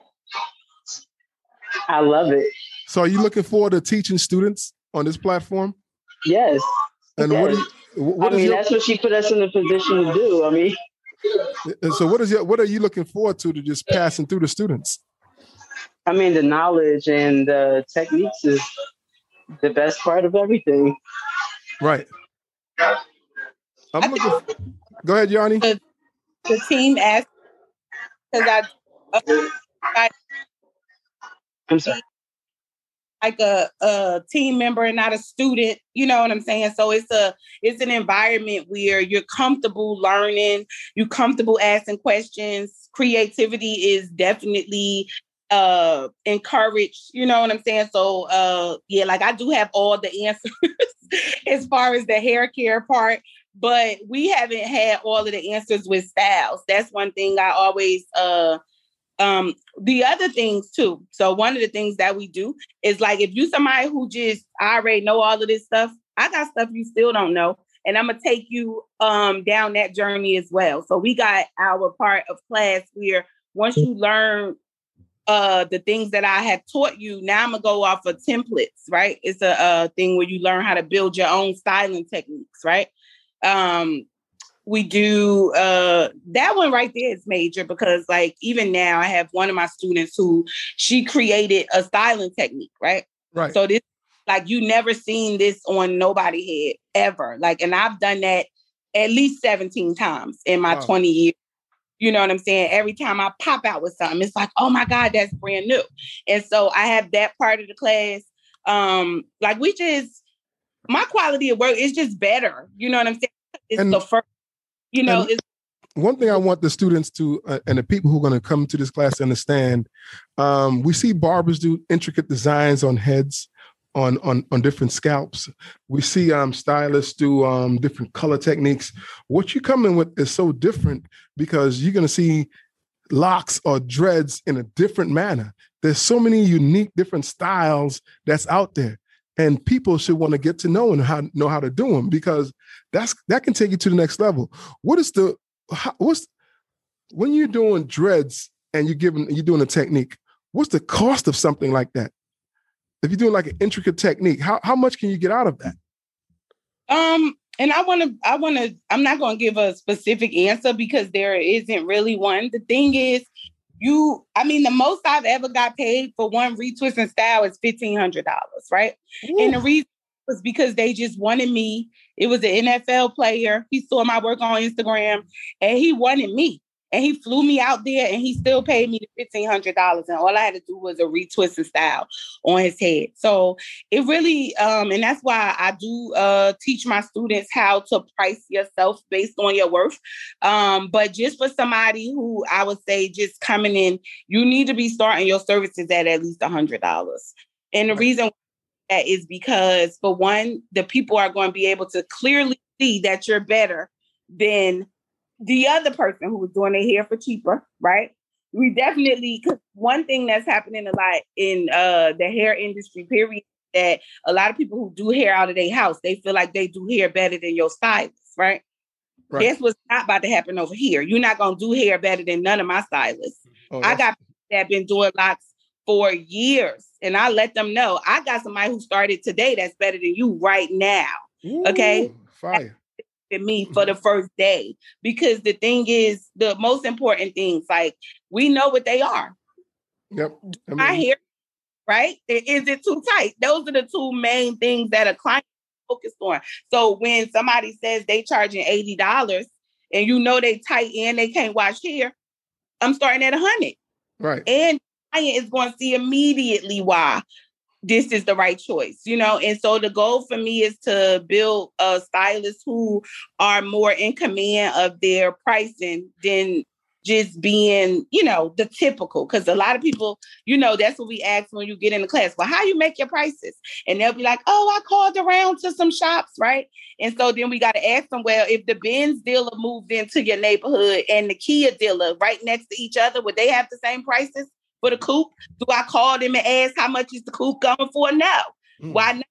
I love it. So, are you looking forward to teaching students on this platform? Yes. And yes. what? You, what I mean, your... that's what she put us in the position to do. I mean. And so, what is your, what are you looking forward to to just passing through the students? I mean, the knowledge and the techniques is the best part of everything. Right. I'm looking. Go ahead, Yanni. The, the team asked because I, uh, I, I'm sorry. like a, a team member and not a student. You know what I'm saying? So it's a it's an environment where you're comfortable learning, you're comfortable asking questions. Creativity is definitely uh encouraged you know what i'm saying? So uh yeah like i do have all the answers as far as the hair care part but we haven't had all of the answers with styles. That's one thing i always uh um the other things too. So one of the things that we do is like if you somebody who just I already know all of this stuff i got stuff you still don't know and i'm gonna take you um down that journey as well. So we got our part of class where once you learn uh the things that I had taught you. Now I'm gonna go off of templates, right? It's a, a thing where you learn how to build your own styling techniques, right? Um, we do uh that one right there is major because like even now I have one of my students who she created a styling technique, right? Right. So this like you never seen this on nobody head ever. Like, and I've done that at least 17 times in my Wow. 20 years. You know what I'm saying? Every time I pop out with something, it's like, oh my God, that's brand new. And so I have that part of the class. Um, like we just my quality of work is just better. You know what I'm saying? It's And- the first, you know, it's one thing I want the students to uh, and the people who are going to come to this class to understand, um, we see barbers do intricate designs on heads, on on on different scalps. We see um, stylists do um, different color techniques. What you come in with is so different because you're going to see locks or dreads in a different manner. There's so many unique different styles that's out there. And people should want to get to know and how know how to do them because that's that can take you to the next level. What is the how, what's when you're doing dreads and you're giving you're doing a technique what's the cost of something like that if you're doing like an intricate technique how, how much can you get out of that Um, and I want to, I want to, I'm not going to give a specific answer because there isn't really one. The thing is, you, I mean, the most I've ever got paid for one retwist and style is fifteen hundred dollars, right? And the reason was because they just wanted me. It was an NFL player. He saw my work on Instagram, and he wanted me. And he flew me out there, and he still paid me the fifteen hundred dollars. And all I had to do was a retwist and style on his head. So it really um and that's why i do uh teach my students how to price yourself based on your worth um but just for somebody who i would say just coming in you need to be starting your services at at least a hundred dollars and the reason that is because for one the people are going to be able to clearly see that you're better than the other person who was doing their hair for cheaper right we definitely cause one thing that's happening a lot in uh the hair industry period that a lot of people who do hair out of their house they feel like they do hair better than your stylist right Right. Guess what's not about to happen over here? You're not gonna do hair better than none of my stylists. Oh, I got people that been doing locks for years, and I let them know I got somebody who started today that's better than you right now okay. Fire me for the mm-hmm. first day. Because the thing is, the most important things like we know what they are. yep I My mean, hair, right? Is it too tight? Those are the two main things that a client focused on. So when somebody says they charging eighty dollars and you know they tight and they can't wash hair, I'm starting at a hundred. right And client is going to see immediately why this is the right choice, you know. And so the goal for me is to build uh, stylists who are more in command of their pricing than just being, you know, the typical. Because a lot of people, you know, that's what we ask when you get in the class. Well, how you make your prices? And they'll be like, "Oh, I called around to some shops, right?" And so then we got to ask them, well, if the Benz dealer moved into your neighborhood and the Kia dealer right next to each other, would they have the same prices for the coupe? Do I call them and ask how much is the coupe going for? No. Mm. Why not?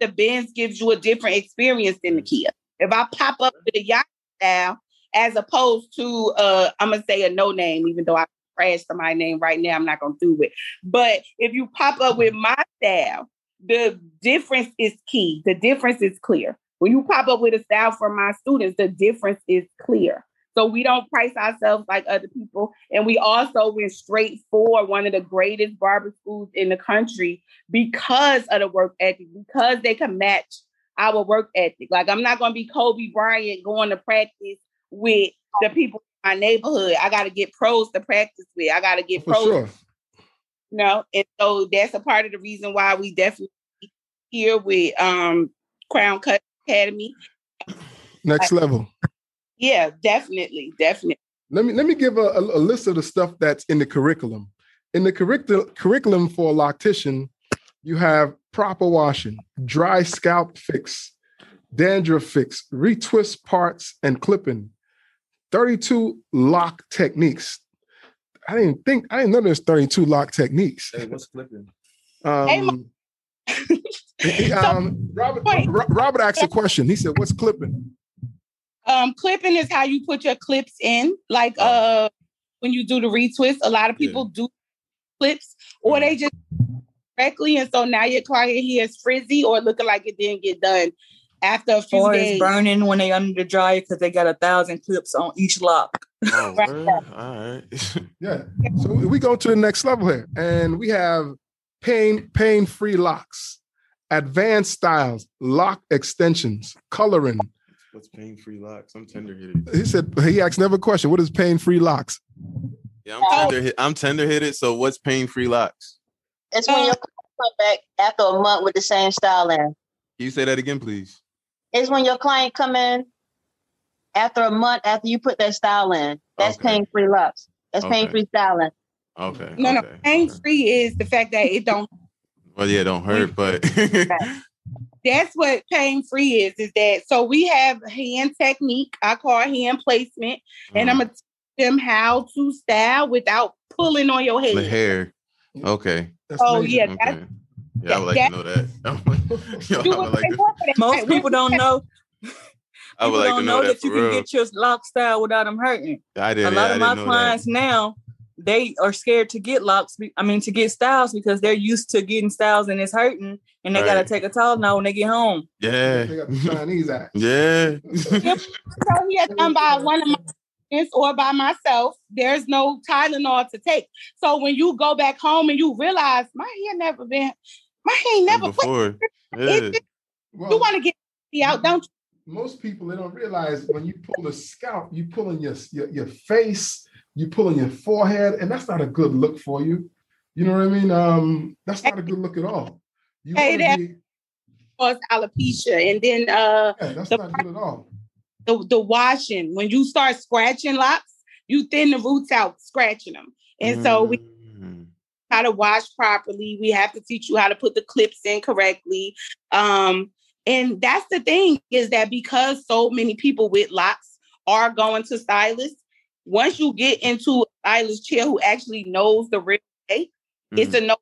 The Benz gives you a different experience than the Kia. If I pop up with a yacht style, as opposed to uh, I'm gonna say a no name, even though I crashed somebody's name right now, I'm not gonna do it. But if you pop up with my style, the difference is key. The difference is clear. When you pop up with a style for my students, the difference is clear. So we don't price ourselves like other people. And we also went straight for one of the greatest barber schools in the country because of the work ethic, because they can match our work ethic. Like I'm not gonna be Kobe Bryant going to practice with the people in my neighborhood. I gotta get pros to practice with. I gotta get For pros. sure. You know, and so that's a part of the reason why we definitely here with um Crown Cut Academy. Next level. Yeah, definitely, definitely. Let me let me give a, a, a list of the stuff that's in the curriculum. In the curriculum curriculum for a loctician, you have proper washing, dry scalp fix, dandruff fix, retwist parts and clipping, 32 lock techniques. I didn't think I didn't know there's 32 lock techniques. Hey, what's flipping? Hey, Ma- Um, he- um, Robert, Robert asked a question. He said, "What's clipping?" Um, clipping is how you put your clips in. Like uh when you do the retwist, a lot of Yeah. people do clips or they just correctly. And so now your client here is frizzy or looking like it didn't get done after a few Or days. it's burning when they under the dryer because they got a thousand clips on each lock. Oh, Right. all right. Yeah. So we go to the next level here, and we have pain pain free locks, advanced styles, lock extensions, coloring. What's pain free locks? I'm tender headed. He said he asked never question. What is pain free locks? Yeah, I'm tender. hit- I'm tender headed. So what's pain free locks? It's when your client come back after a month with the same style in. Can you say that again, please? It's when your client come in after a month after you put that style in. That's Okay. pain free locks. That's Okay. pain free styling. Okay. no, no, okay, pain okay. free is the fact that it don't Well, yeah, don't hurt, but that's what pain free is, is that so we have hand technique, I call hand placement, and mm. I'm gonna teach them how to style without pulling on your head. the hair. Okay. That's Oh, amazing. yeah. Okay. That's- Yeah, I would like to know that. Yo, I would would like to, more for that. Most people don't know. I would like don't know know that that you for can real. get your lock style without them hurting. I A didn't. A lot I of my didn't clients now, they are scared to get locks. be- I mean, to get styles because they're used to getting styles and it's hurting, and they Right. gotta take a Tylenol when they get home. that. They got the Yeah. Chinese act. Yeah. So he has done by one of my students or by myself. There's no Tylenol to take. So when you go back home and you realize my hair never been, my hair never put. before. Yeah. It, Well, you want to get it out, don't you? most people they don't realize when you pull the scalp, you pulling your, your your face, you pulling your forehead, and that's not a good look for you. You know what I mean? Um, that's not a good look at all. You Hey, wanna that- be, Cause alopecia, and then uh, yeah, that's the- not good at all. the the washing. When you start scratching locks, you thin the roots out scratching them, and so we Mm. how to wash properly. We have to teach you how to put the clips in correctly. Um, and that's the thing is that because so many people with locks are going to stylists, once you get into a stylist chair who actually knows the real way, it's mm-hmm. a no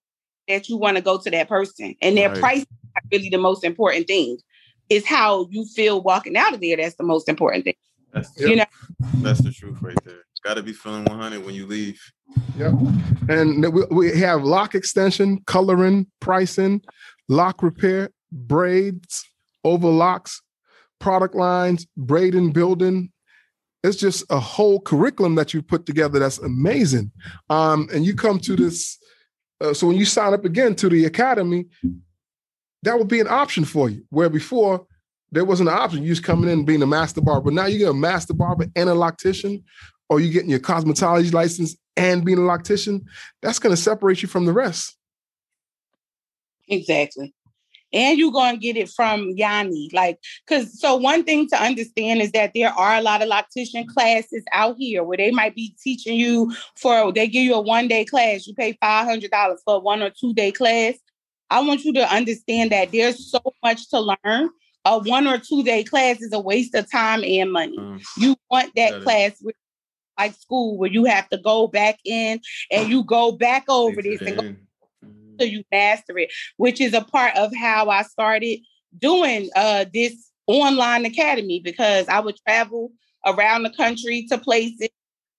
that you want to go to that person. And their Right. price is really the most important thing. It's how you feel walking out of there. That's the most important thing. That's, You know, that's the truth right there. Got to be feeling 100 when you leave. Yep. And we, we have lock extension, coloring, pricing, lock repair, braids, overlocks, product lines, braiding, building. It's just a whole curriculum that you put together that's amazing. Um, and you come to this. Uh, so when you sign up again to the academy, that would be an option for you. Where before there wasn't an option. You just coming in and being a master barber. Now you get a master barber and a loctician, or you getting your cosmetology license and being a loctician. That's going to separate you from the rest. Exactly. And you're going to get it from Yanni. Like, because so one thing to understand is that there are a lot of loctician classes out here where they might be teaching you for, they give you a one day class. You pay $500 for a one or two day class. I want you to understand that there's so much to learn. A one or two day class is a waste of time and money. Mm. You want that it. class with like school where you have to go back in and you go back over this and go Mm. you master it, which is a part of how I started doing uh, this online academy because I would travel around the country to places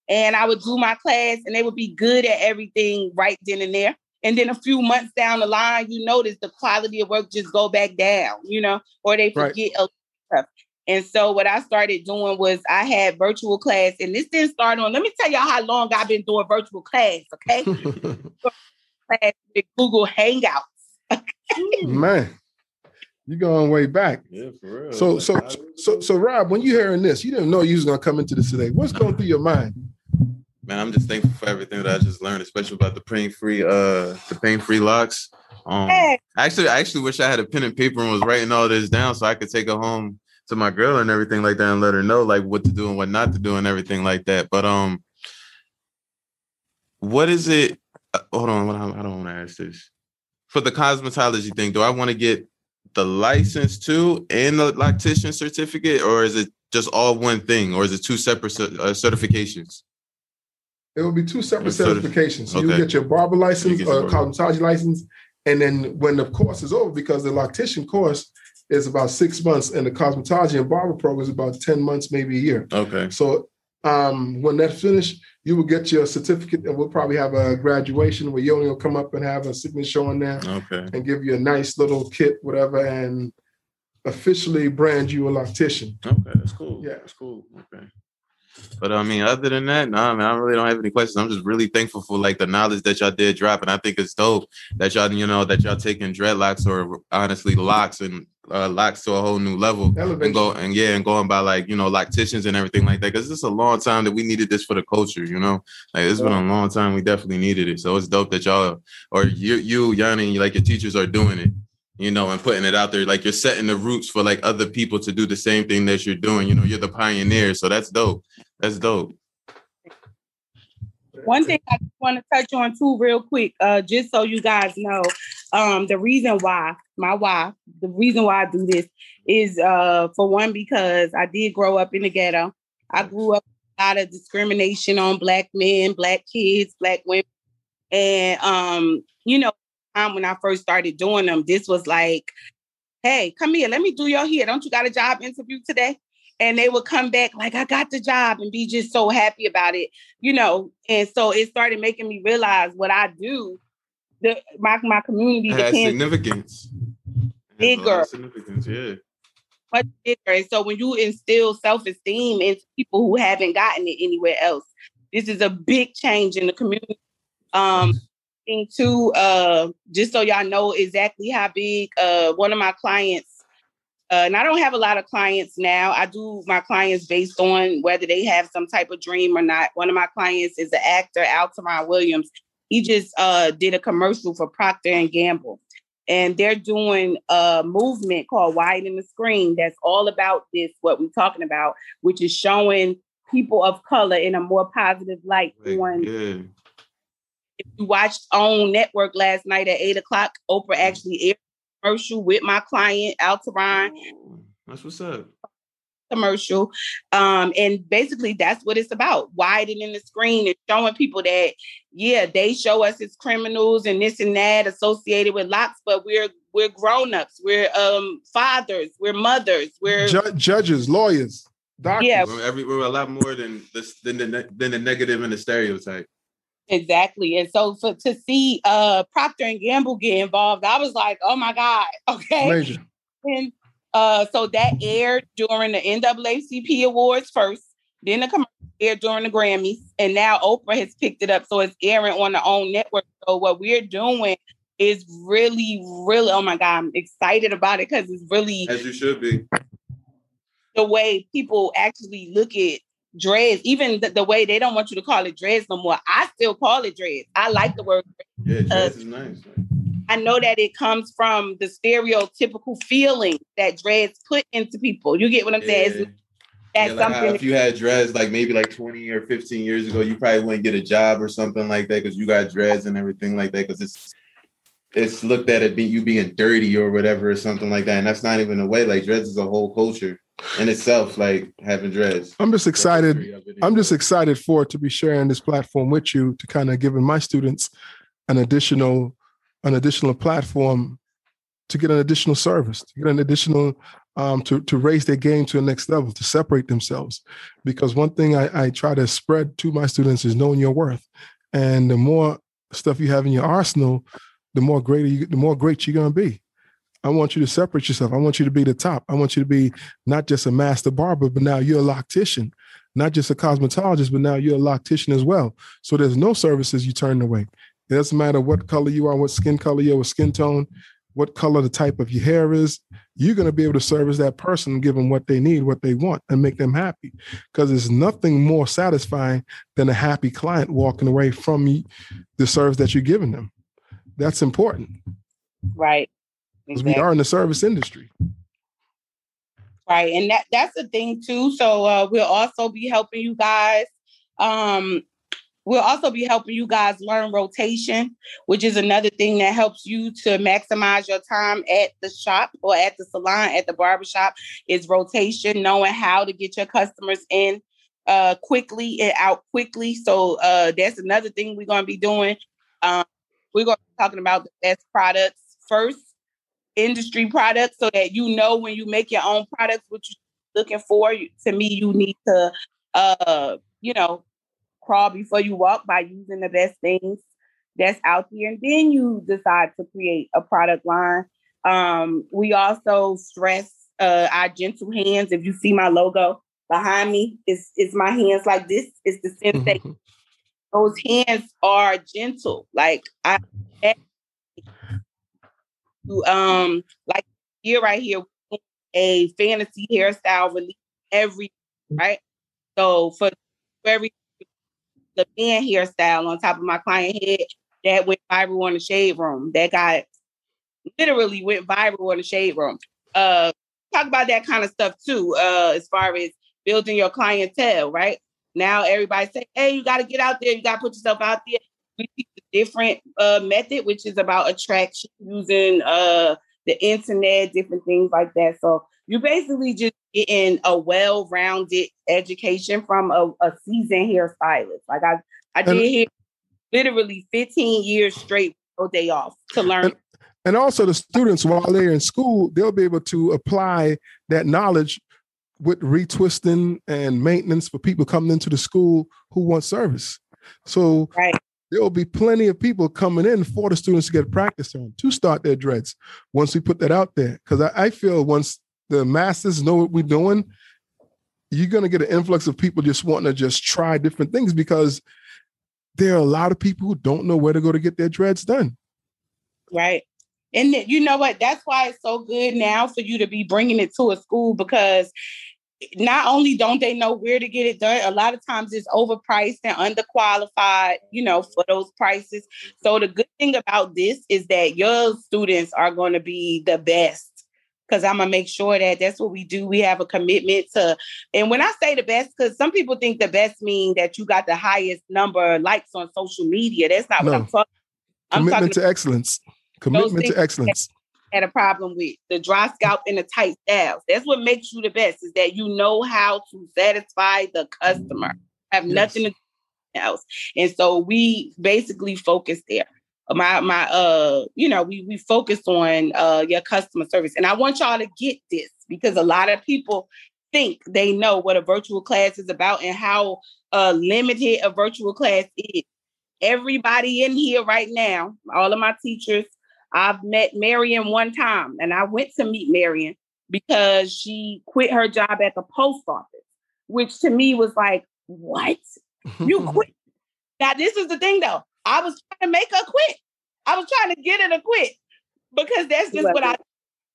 and I would do my class and they would be good at everything right then and there. And then a few months down the line, you notice the quality of work just go back down, you know, or they Right. forget a stuff. And so what I started doing was I had virtual class, and this didn't start on. Let me tell y'all how long I've been doing virtual class. Okay, class with Google Hangouts. Man, You're going way back. Yeah, for real. So, so, so, so, Rob, when you hearing this, you didn't know you was gonna come into this today. What's going through your mind? man, I'm just thankful for everything that I just learned, especially about the pain free, uh, the pain free locks. Um, Hey. actually, I actually wish I had a pen and paper and was writing all this down so I could take it home to my girl and everything like that and let her know like what to do and what not to do and everything like that. But um, what is it? Uh, hold on, what- I don't want to ask this. For the cosmetology thing, do I want to get the license too and the loctician certificate, or is it just all one thing, or is it two separate uh, certifications? It will be two separate certifications. So you get your barber license get or your cosmetology license, and then when the course is over, because the loctician course is about six months, and the cosmetology and barber program is about ten months, maybe a year. Okay. So um, when that's finished, you will get your certificate, and we'll probably have a graduation where Yanni will come up and have a signature on there Okay. and give you a nice little kit, whatever, and officially brand you a loctician. Okay, that's cool. Yeah. that's cool. Okay. But I mean, other than that, nah, man, I really don't have any questions. I'm just really thankful for like the knowledge that y'all did drop, and I think it's dope that y'all, you know, that y'all taking dreadlocks or honestly locks and uh, locks to a whole new level and go and yeah, and going by like you know locticians and everything like that. Because it's a long time that we needed this for the culture, you know. Like it's been a long time. We definitely needed it. So it's dope that y'all or you, you, Yanni, like your teachers are doing it you know, and putting it out there. Like you're setting the roots for like other people to do the same thing that you're doing. You know, you're the pioneer. So that's dope. That's dope. One thing I want to touch on too, real quick, uh, just so you guys know, um, the reason why, my why, the reason why I do this is uh, for one because I did grow up in the ghetto. I grew up a lot of discrimination on black men, black kids, black women, and um, you know, time when I first started doing them, this was like, "Hey, come here, let me do your hair. Don't you got a job interview today?" And they would come back like, "I got the job," and be just so happy about it you know, and so it started making me realize what I do. The my my community It has depends significance. Bigger. Significance, yeah. much bigger. And so when you instill self-esteem into people who haven't gotten it anywhere else, this is a big change in the community. Um thing too, uh, just so y'all know exactly how big uh one of my clients uh, and I don't have a lot of clients now. I do my clients based on whether they have some type of dream or not. One of my clients is the actor Altamar Williams. He just uh, did a commercial for Procter and Gamble, and they're doing a movement called "Widen the Screen." That's all about this. What we're talking about, which is showing people of color in a more positive light. Like, on yeah. If you watched on network last night at eight o'clock, Oprah Mm. actually aired a commercial with my client Altaron Ooh, That's what's up. commercial. Um, and basically that's what it's about. Widening the screen and showing people that, yeah, they show us as criminals and this and that associated with locks, but we're we're grown-ups, we're um fathers, we're mothers, we're Ju- judges, lawyers, doctors. Yeah. We're, every, we're a lot more than this than the ne- than the negative and the stereotype. Exactly. And so for to see uh Procter and Gamble get involved, I was like, oh my God, okay. Major. And uh, so that aired during the NAACP awards first, then the commercial aired during the Grammys, and now Oprah has picked it up, so it's airing on their own network. So what we're doing is really, really, oh my God, I'm excited about it because it's really As you should be. the way people actually look at dreads, even the, the way they don't want you to call it dreads no more. I still call it dreads. I like the word Yeah, dress is nice. I know that it comes from the stereotypical feeling that dreads put into people. You get what I'm saying? Yeah. That's Yeah, like if you had dreads like maybe like 20 or 15 years ago, you probably wouldn't get a job or something like that because you got dreads and everything like that because it's it's looked at it be you being dirty or whatever or something like that. And that's not even a way. Like dreads is a whole culture in itself, like having dreads. I'm just excited. I'm just excited for to be sharing this platform with you to kind of giving my students an additional an additional platform to get an additional service, to get an additional um, to to raise their game to the next level, to separate themselves. Because one thing I, I try to spread to my students is knowing your worth, and the more stuff you have in your arsenal, the more greater you, the more great you're gonna be. I want you to separate yourself. I want you to be the top. I want you to be not just a master barber, but now you're a loctician not just a cosmetologist, but now you're a loctician as well. So there's no services you turn away. It doesn't matter what color you are, what skin color you are, what skin tone. what color the type of your hair is, you're going to be able to service that person, give them what they need, what they want, and make them happy. Because there's nothing more satisfying than a happy client walking away from the service that you're giving them. That's important. Right. Because exactly. we are in the service industry. Right. And that that's the thing too. So uh, we'll also be helping you guys um We'll also be helping you guys learn rotation, which is another thing that helps you to maximize your time at the shop or at the salon, at the barbershop, is rotation, knowing how to get your customers in uh, quickly and out quickly. So uh, that's another thing we're going to be doing. Um, we're going to be talking about the best products first, industry products, so that you know when you make your own products what you're looking for. To me, you need to, uh, you know, crawl before you walk by using the best things that's out there. And then you decide to create a product line. Um, we also stress uh, our gentle hands. If you see my logo behind me, it's, it's my hands like this. It's the sensei. Those hands are gentle. Like I um like here right here a fantasy hairstyle release every right. So for every the man hairstyle on top of my client head that went viral in the shade room. That got literally went viral in the shade room. Uh, talk about that kind of stuff too, uh, as far as building your clientele, right? Now everybody say, hey, you got to get out there, you got to put yourself out there. We teach a different uh, method, which is about attraction using uh, the internet, different things like that. So you basically just getting a well-rounded education from a, a seasoned hairstylist. Like I, I did here literally 15 years straight, no day off to learn. And, and also the students while they're in school, they'll be able to apply that knowledge with retwisting and maintenance for people coming into the school who want service. So right. there will be plenty of people coming in for the students to get practice on to start their dreads once we put that out there. Because I, I, feel once the masses know what we're doing, you're going to get an influx of people just wanting to just try different things because there are a lot of people who don't know where to go to get their dreads done. Right. And you know what? That's why it's so good now for you to be bringing it to a school because not only don't they know where to get it done, a lot of times it's overpriced and underqualified, you know, for those prices. So the good thing about this is that your students are going to be the best because I'm gonna make sure that that's what we do. We have a commitment to, and when I say the best, because some people think the best mean that you got the highest number of likes on social media. That's not no. what I'm talking. I'm commitment talking to excellence. Commitment to excellence. Had a problem with the dry scalp and the tight styles. That's what makes you the best. Is that you know how to satisfy the customer. Have yes. nothing to do else. And so we basically focus there my my uh you know we we focus on uh your customer service and i want y'all to get this because a lot of people think they know what a virtual class is about and how uh limited a virtual class is everybody in here right now all of my teachers i've met marion one time and i went to meet marion because she quit her job at the post office which to me was like what you quit now this is the thing though I was trying to make her quit. I was trying to get her to quit because that's just what I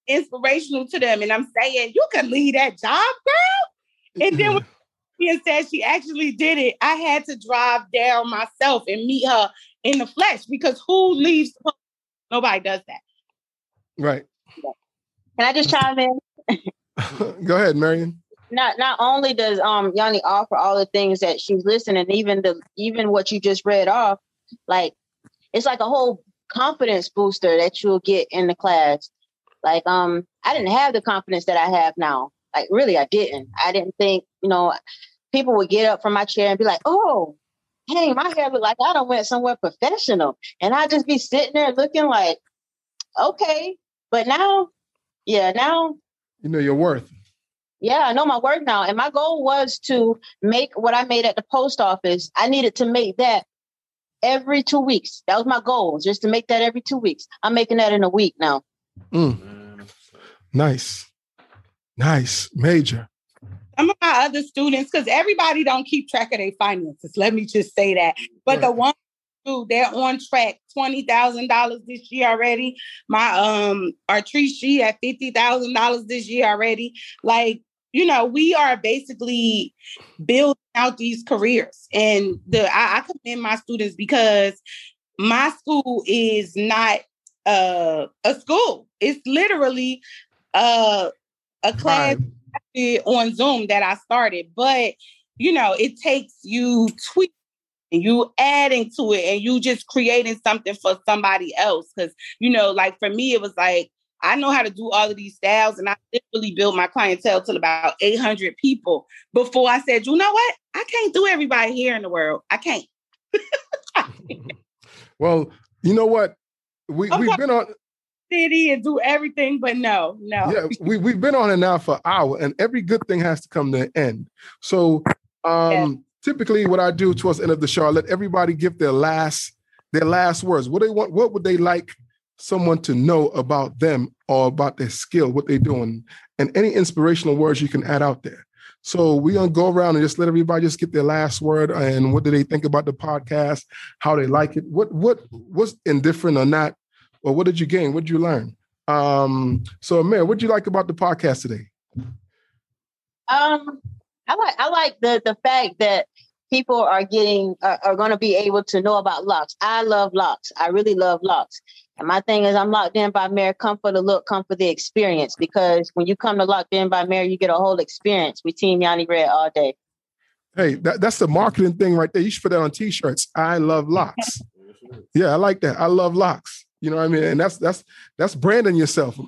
inspirational to them. And I'm saying, you can leave that job, girl. And then when she said she actually did it, I had to drive down myself and meet her in the flesh because who leaves? Nobody does that. Right. Can I just chime in? Go ahead, Marion not not only does um Yanni offer all the things that she's listening, even the even what you just read off, like it's like a whole confidence booster that you'll get in the class. Like um I didn't have the confidence that I have now. Like really I didn't. I didn't think, you know, people would get up from my chair and be like, "Oh, hey, my hair look like I don't went somewhere professional." And I just be sitting there looking like, "Okay." But now, yeah, now you know your worth. Yeah, I know my worth now. And my goal was to make what I made at the post office. I needed to make that every two weeks. That was my goal, just to make that every two weeks. I'm making that in a week now. Mm. Nice, nice, major. Some of my other students, because everybody don't keep track of their finances. Let me just say that. But the one dude, they're on track. Twenty thousand dollars this year already. My um Artrice, she at fifty thousand dollars this year already. Like, you know, we are basically building out these careers. And the I, I commend my students because my school is not uh, a school. It's literally uh, a class right. On Zoom that I started. But you know, it takes you tweak and you adding to it and you just creating something for somebody else. Cause you know, like for me, it was like I know how to do all of these styles, and I literally built my clientele to about 800 people before I said, you know what? I can't do everybody here in the world. I can't. well, you know what? We, we've been on city and do everything, but no, no. Yeah, we, we've been on it now for an hour, and every good thing has to come to an end. So um yeah. typically what I do towards the end of the show, I let everybody give their last their last words. What they want, what would they like someone to know about them or about their skill, what they're doing, and any inspirational words you can add out there. So we're gonna go around and just let everybody just get their last word and what do they think about the podcast, how they like it, what what what's indifferent or not, or what did you gain, what did you learn? Um, so Amir, what did you like about the podcast today? Um, I like I like the the fact that people are getting are, are going to be able to know about locks. I love locks. I really love locks. And my thing is, I'm locked in by Mary. Come for the look, come for the experience. Because when you come to locked in by Mary, you get a whole experience with Team Yanni Red all day. Hey, that, that's the marketing thing right there. You should put that on t-shirts. I love locks. yeah, I like that. I love locks. You know what I mean? And that's that's that's branding yourself.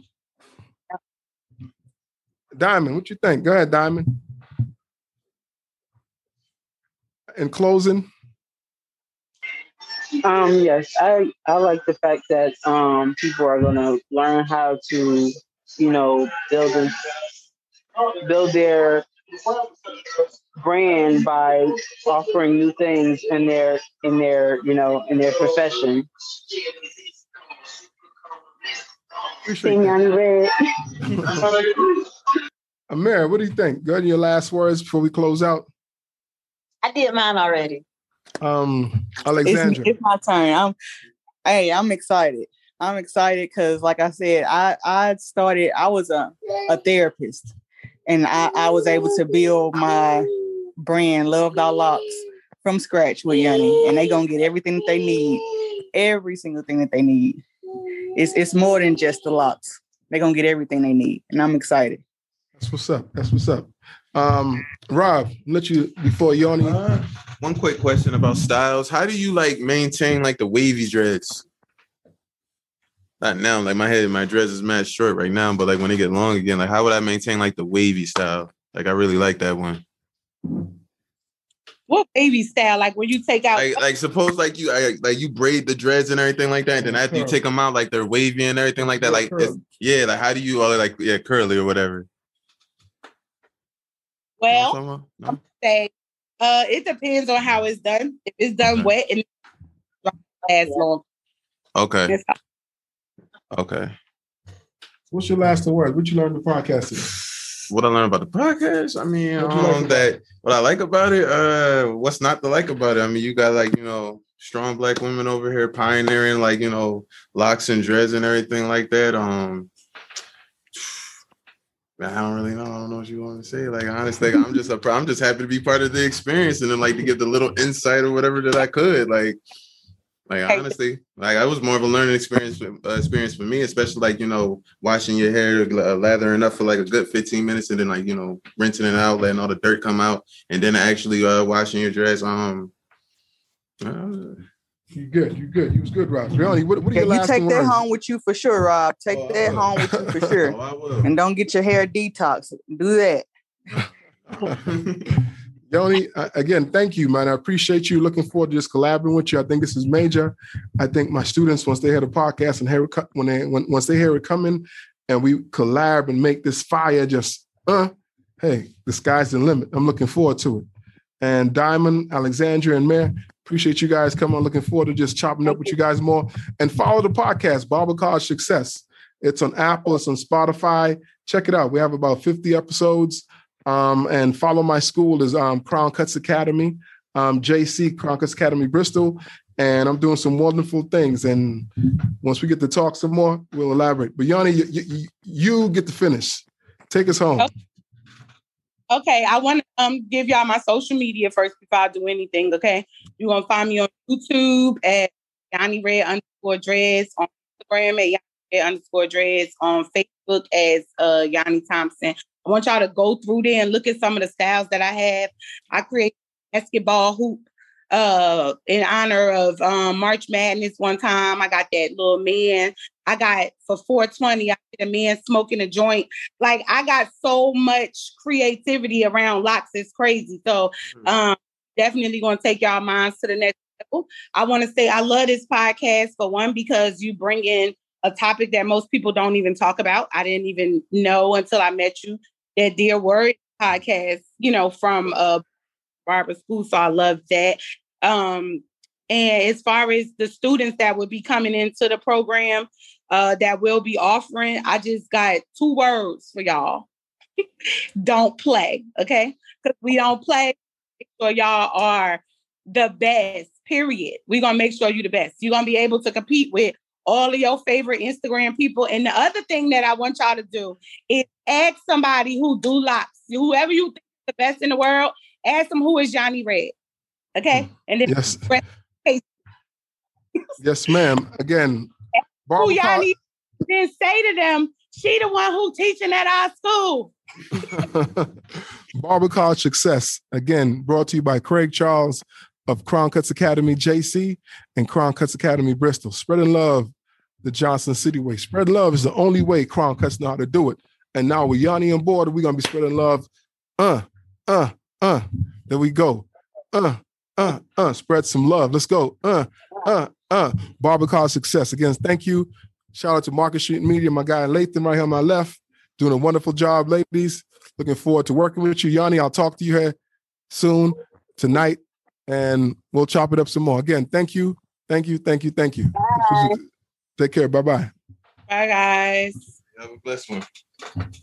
Diamond, what you think? Go ahead, Diamond. In closing. Um, yes, I, I like the fact that um, people are to learn how to, you know, build a, build their brand by offering new things in their in their you know in their profession. Amir, what do you think? Go ahead, your last words before we close out. I did mine already. Um, Alexandra. It's, it's my turn. I'm hey, I'm excited. I'm excited because, like I said, I I started. I was a a therapist, and I I was able to build my brand, Love Thy Locks, from scratch with Yanni, and they gonna get everything that they need, every single thing that they need. It's it's more than just the locks. They're gonna get everything they need, and I'm excited. That's what's up. That's what's up. Um, Rob, let you before Yanni. Uh, one quick question about styles. How do you like maintain like the wavy dreads? Not now, like my head, my dreads is mad short right now, but like when they get long again, like how would I maintain like the wavy style? Like I really like that one. What baby style? Like when you take out like, like suppose like you I, like you braid the dreads and everything like that, and then after you take them out, like they're wavy and everything like that. Like yeah, like how do you all like yeah curly or whatever? Well, no? say uh, it depends on how it's done. If it's done okay. wet, it lasts long. Okay. Okay. What's your last word? What you learned the podcast today? What I learned about the podcast? I mean, um, that what I like about it. Uh, what's not to like about it? I mean, you got like you know strong black women over here pioneering like you know locks and dreads and everything like that. Um, I don't really know. I don't know what you want to say. Like honestly, I'm just a, I'm just happy to be part of the experience and then like to get the little insight or whatever that I could. Like, like honestly, like I was more of a learning experience uh, experience for me, especially like you know washing your hair, uh, lathering up for like a good 15 minutes, and then like you know rinsing it out, letting all the dirt come out, and then actually uh, washing your dress. Um, uh, you good. You good. You was good, Rob. Really, what, what are yeah, your you take that home with you for sure, Rob. Take oh, that home with you for sure. oh, and don't get your hair detox. Do that. Yanni, again, thank you, man. I appreciate you. Looking forward to just collaborating with you. I think this is major. I think my students, once they hear the podcast and hear it, when they when, once they hear it coming, and we collab and make this fire just uh, hey, the sky's the limit. I'm looking forward to it. And Diamond, Alexandria, and Amir, Appreciate you guys coming. Looking forward to just chopping up with you guys more. And follow the podcast, Barber College Success. It's on Apple, it's on Spotify. Check it out. We have about 50 episodes. Um, and follow my school is um, Crown Cuts Academy, um, JC Crown Cuts Academy Bristol. and I'm doing some wonderful things. And once we get to talk some more, we'll elaborate. But Yanni, you, you, you get to finish. Take us home. Okay. I want to um give y'all my social media first before I do anything. Okay, you're gonna find me on YouTube at Yanni Red underscore Dreads on Instagram at Yanni Red underscore Dreads on Facebook as uh Yanni Thompson. I want y'all to go through there and look at some of the styles that I have. I create basketball hoop uh in honor of um March Madness one time. I got that little man. I got for 420, I get a man smoking a joint. Like I got so much creativity around locks. It's crazy. So hmm. um definitely gonna take y'all minds to the next level. I want to say I love this podcast for one because you bring in a topic that most people don't even talk about. I didn't even know until I met you that Dear Word podcast, you know, from uh barber school. So I love that. Um, and as far as the students that will be coming into the program uh, that will be offering, I just got two words for y'all. don't play, okay? Because we don't play. So y'all are the best, period. We're gonna make sure you're the best. You're gonna be able to compete with all of your favorite Instagram people. And the other thing that I want y'all to do is ask somebody who do locks, whoever you think is the best in the world, ask them who is Yanni Red. Okay. Mm. And then yes. yes, ma'am. Again, who y'all need then say to them, she the one who teaching at our school. Barber College Success, again, brought to you by Craig Charles of Crown Cuts Academy JC and Crown Cuts Academy Bristol. Spreading love the Johnson City way. Spread love is the only way Crown Cuts know how to do it. And now with Yanni on board, we're gonna be spreading love. Uh, uh, uh. There we go. Uh, uh, uh, spread some love. Let's go. Uh, uh, uh. College Success. Again, thank you. Shout out to Market Street Media, my guy Lathan right here on my left, doing a wonderful job, ladies. Looking forward to working with you. Yanni, I'll talk to you here soon, tonight, and we'll chop it up some more. Again, thank you, thank you, thank you, thank you. Take care. Bye-bye. Bye, guys. Have a blessed one.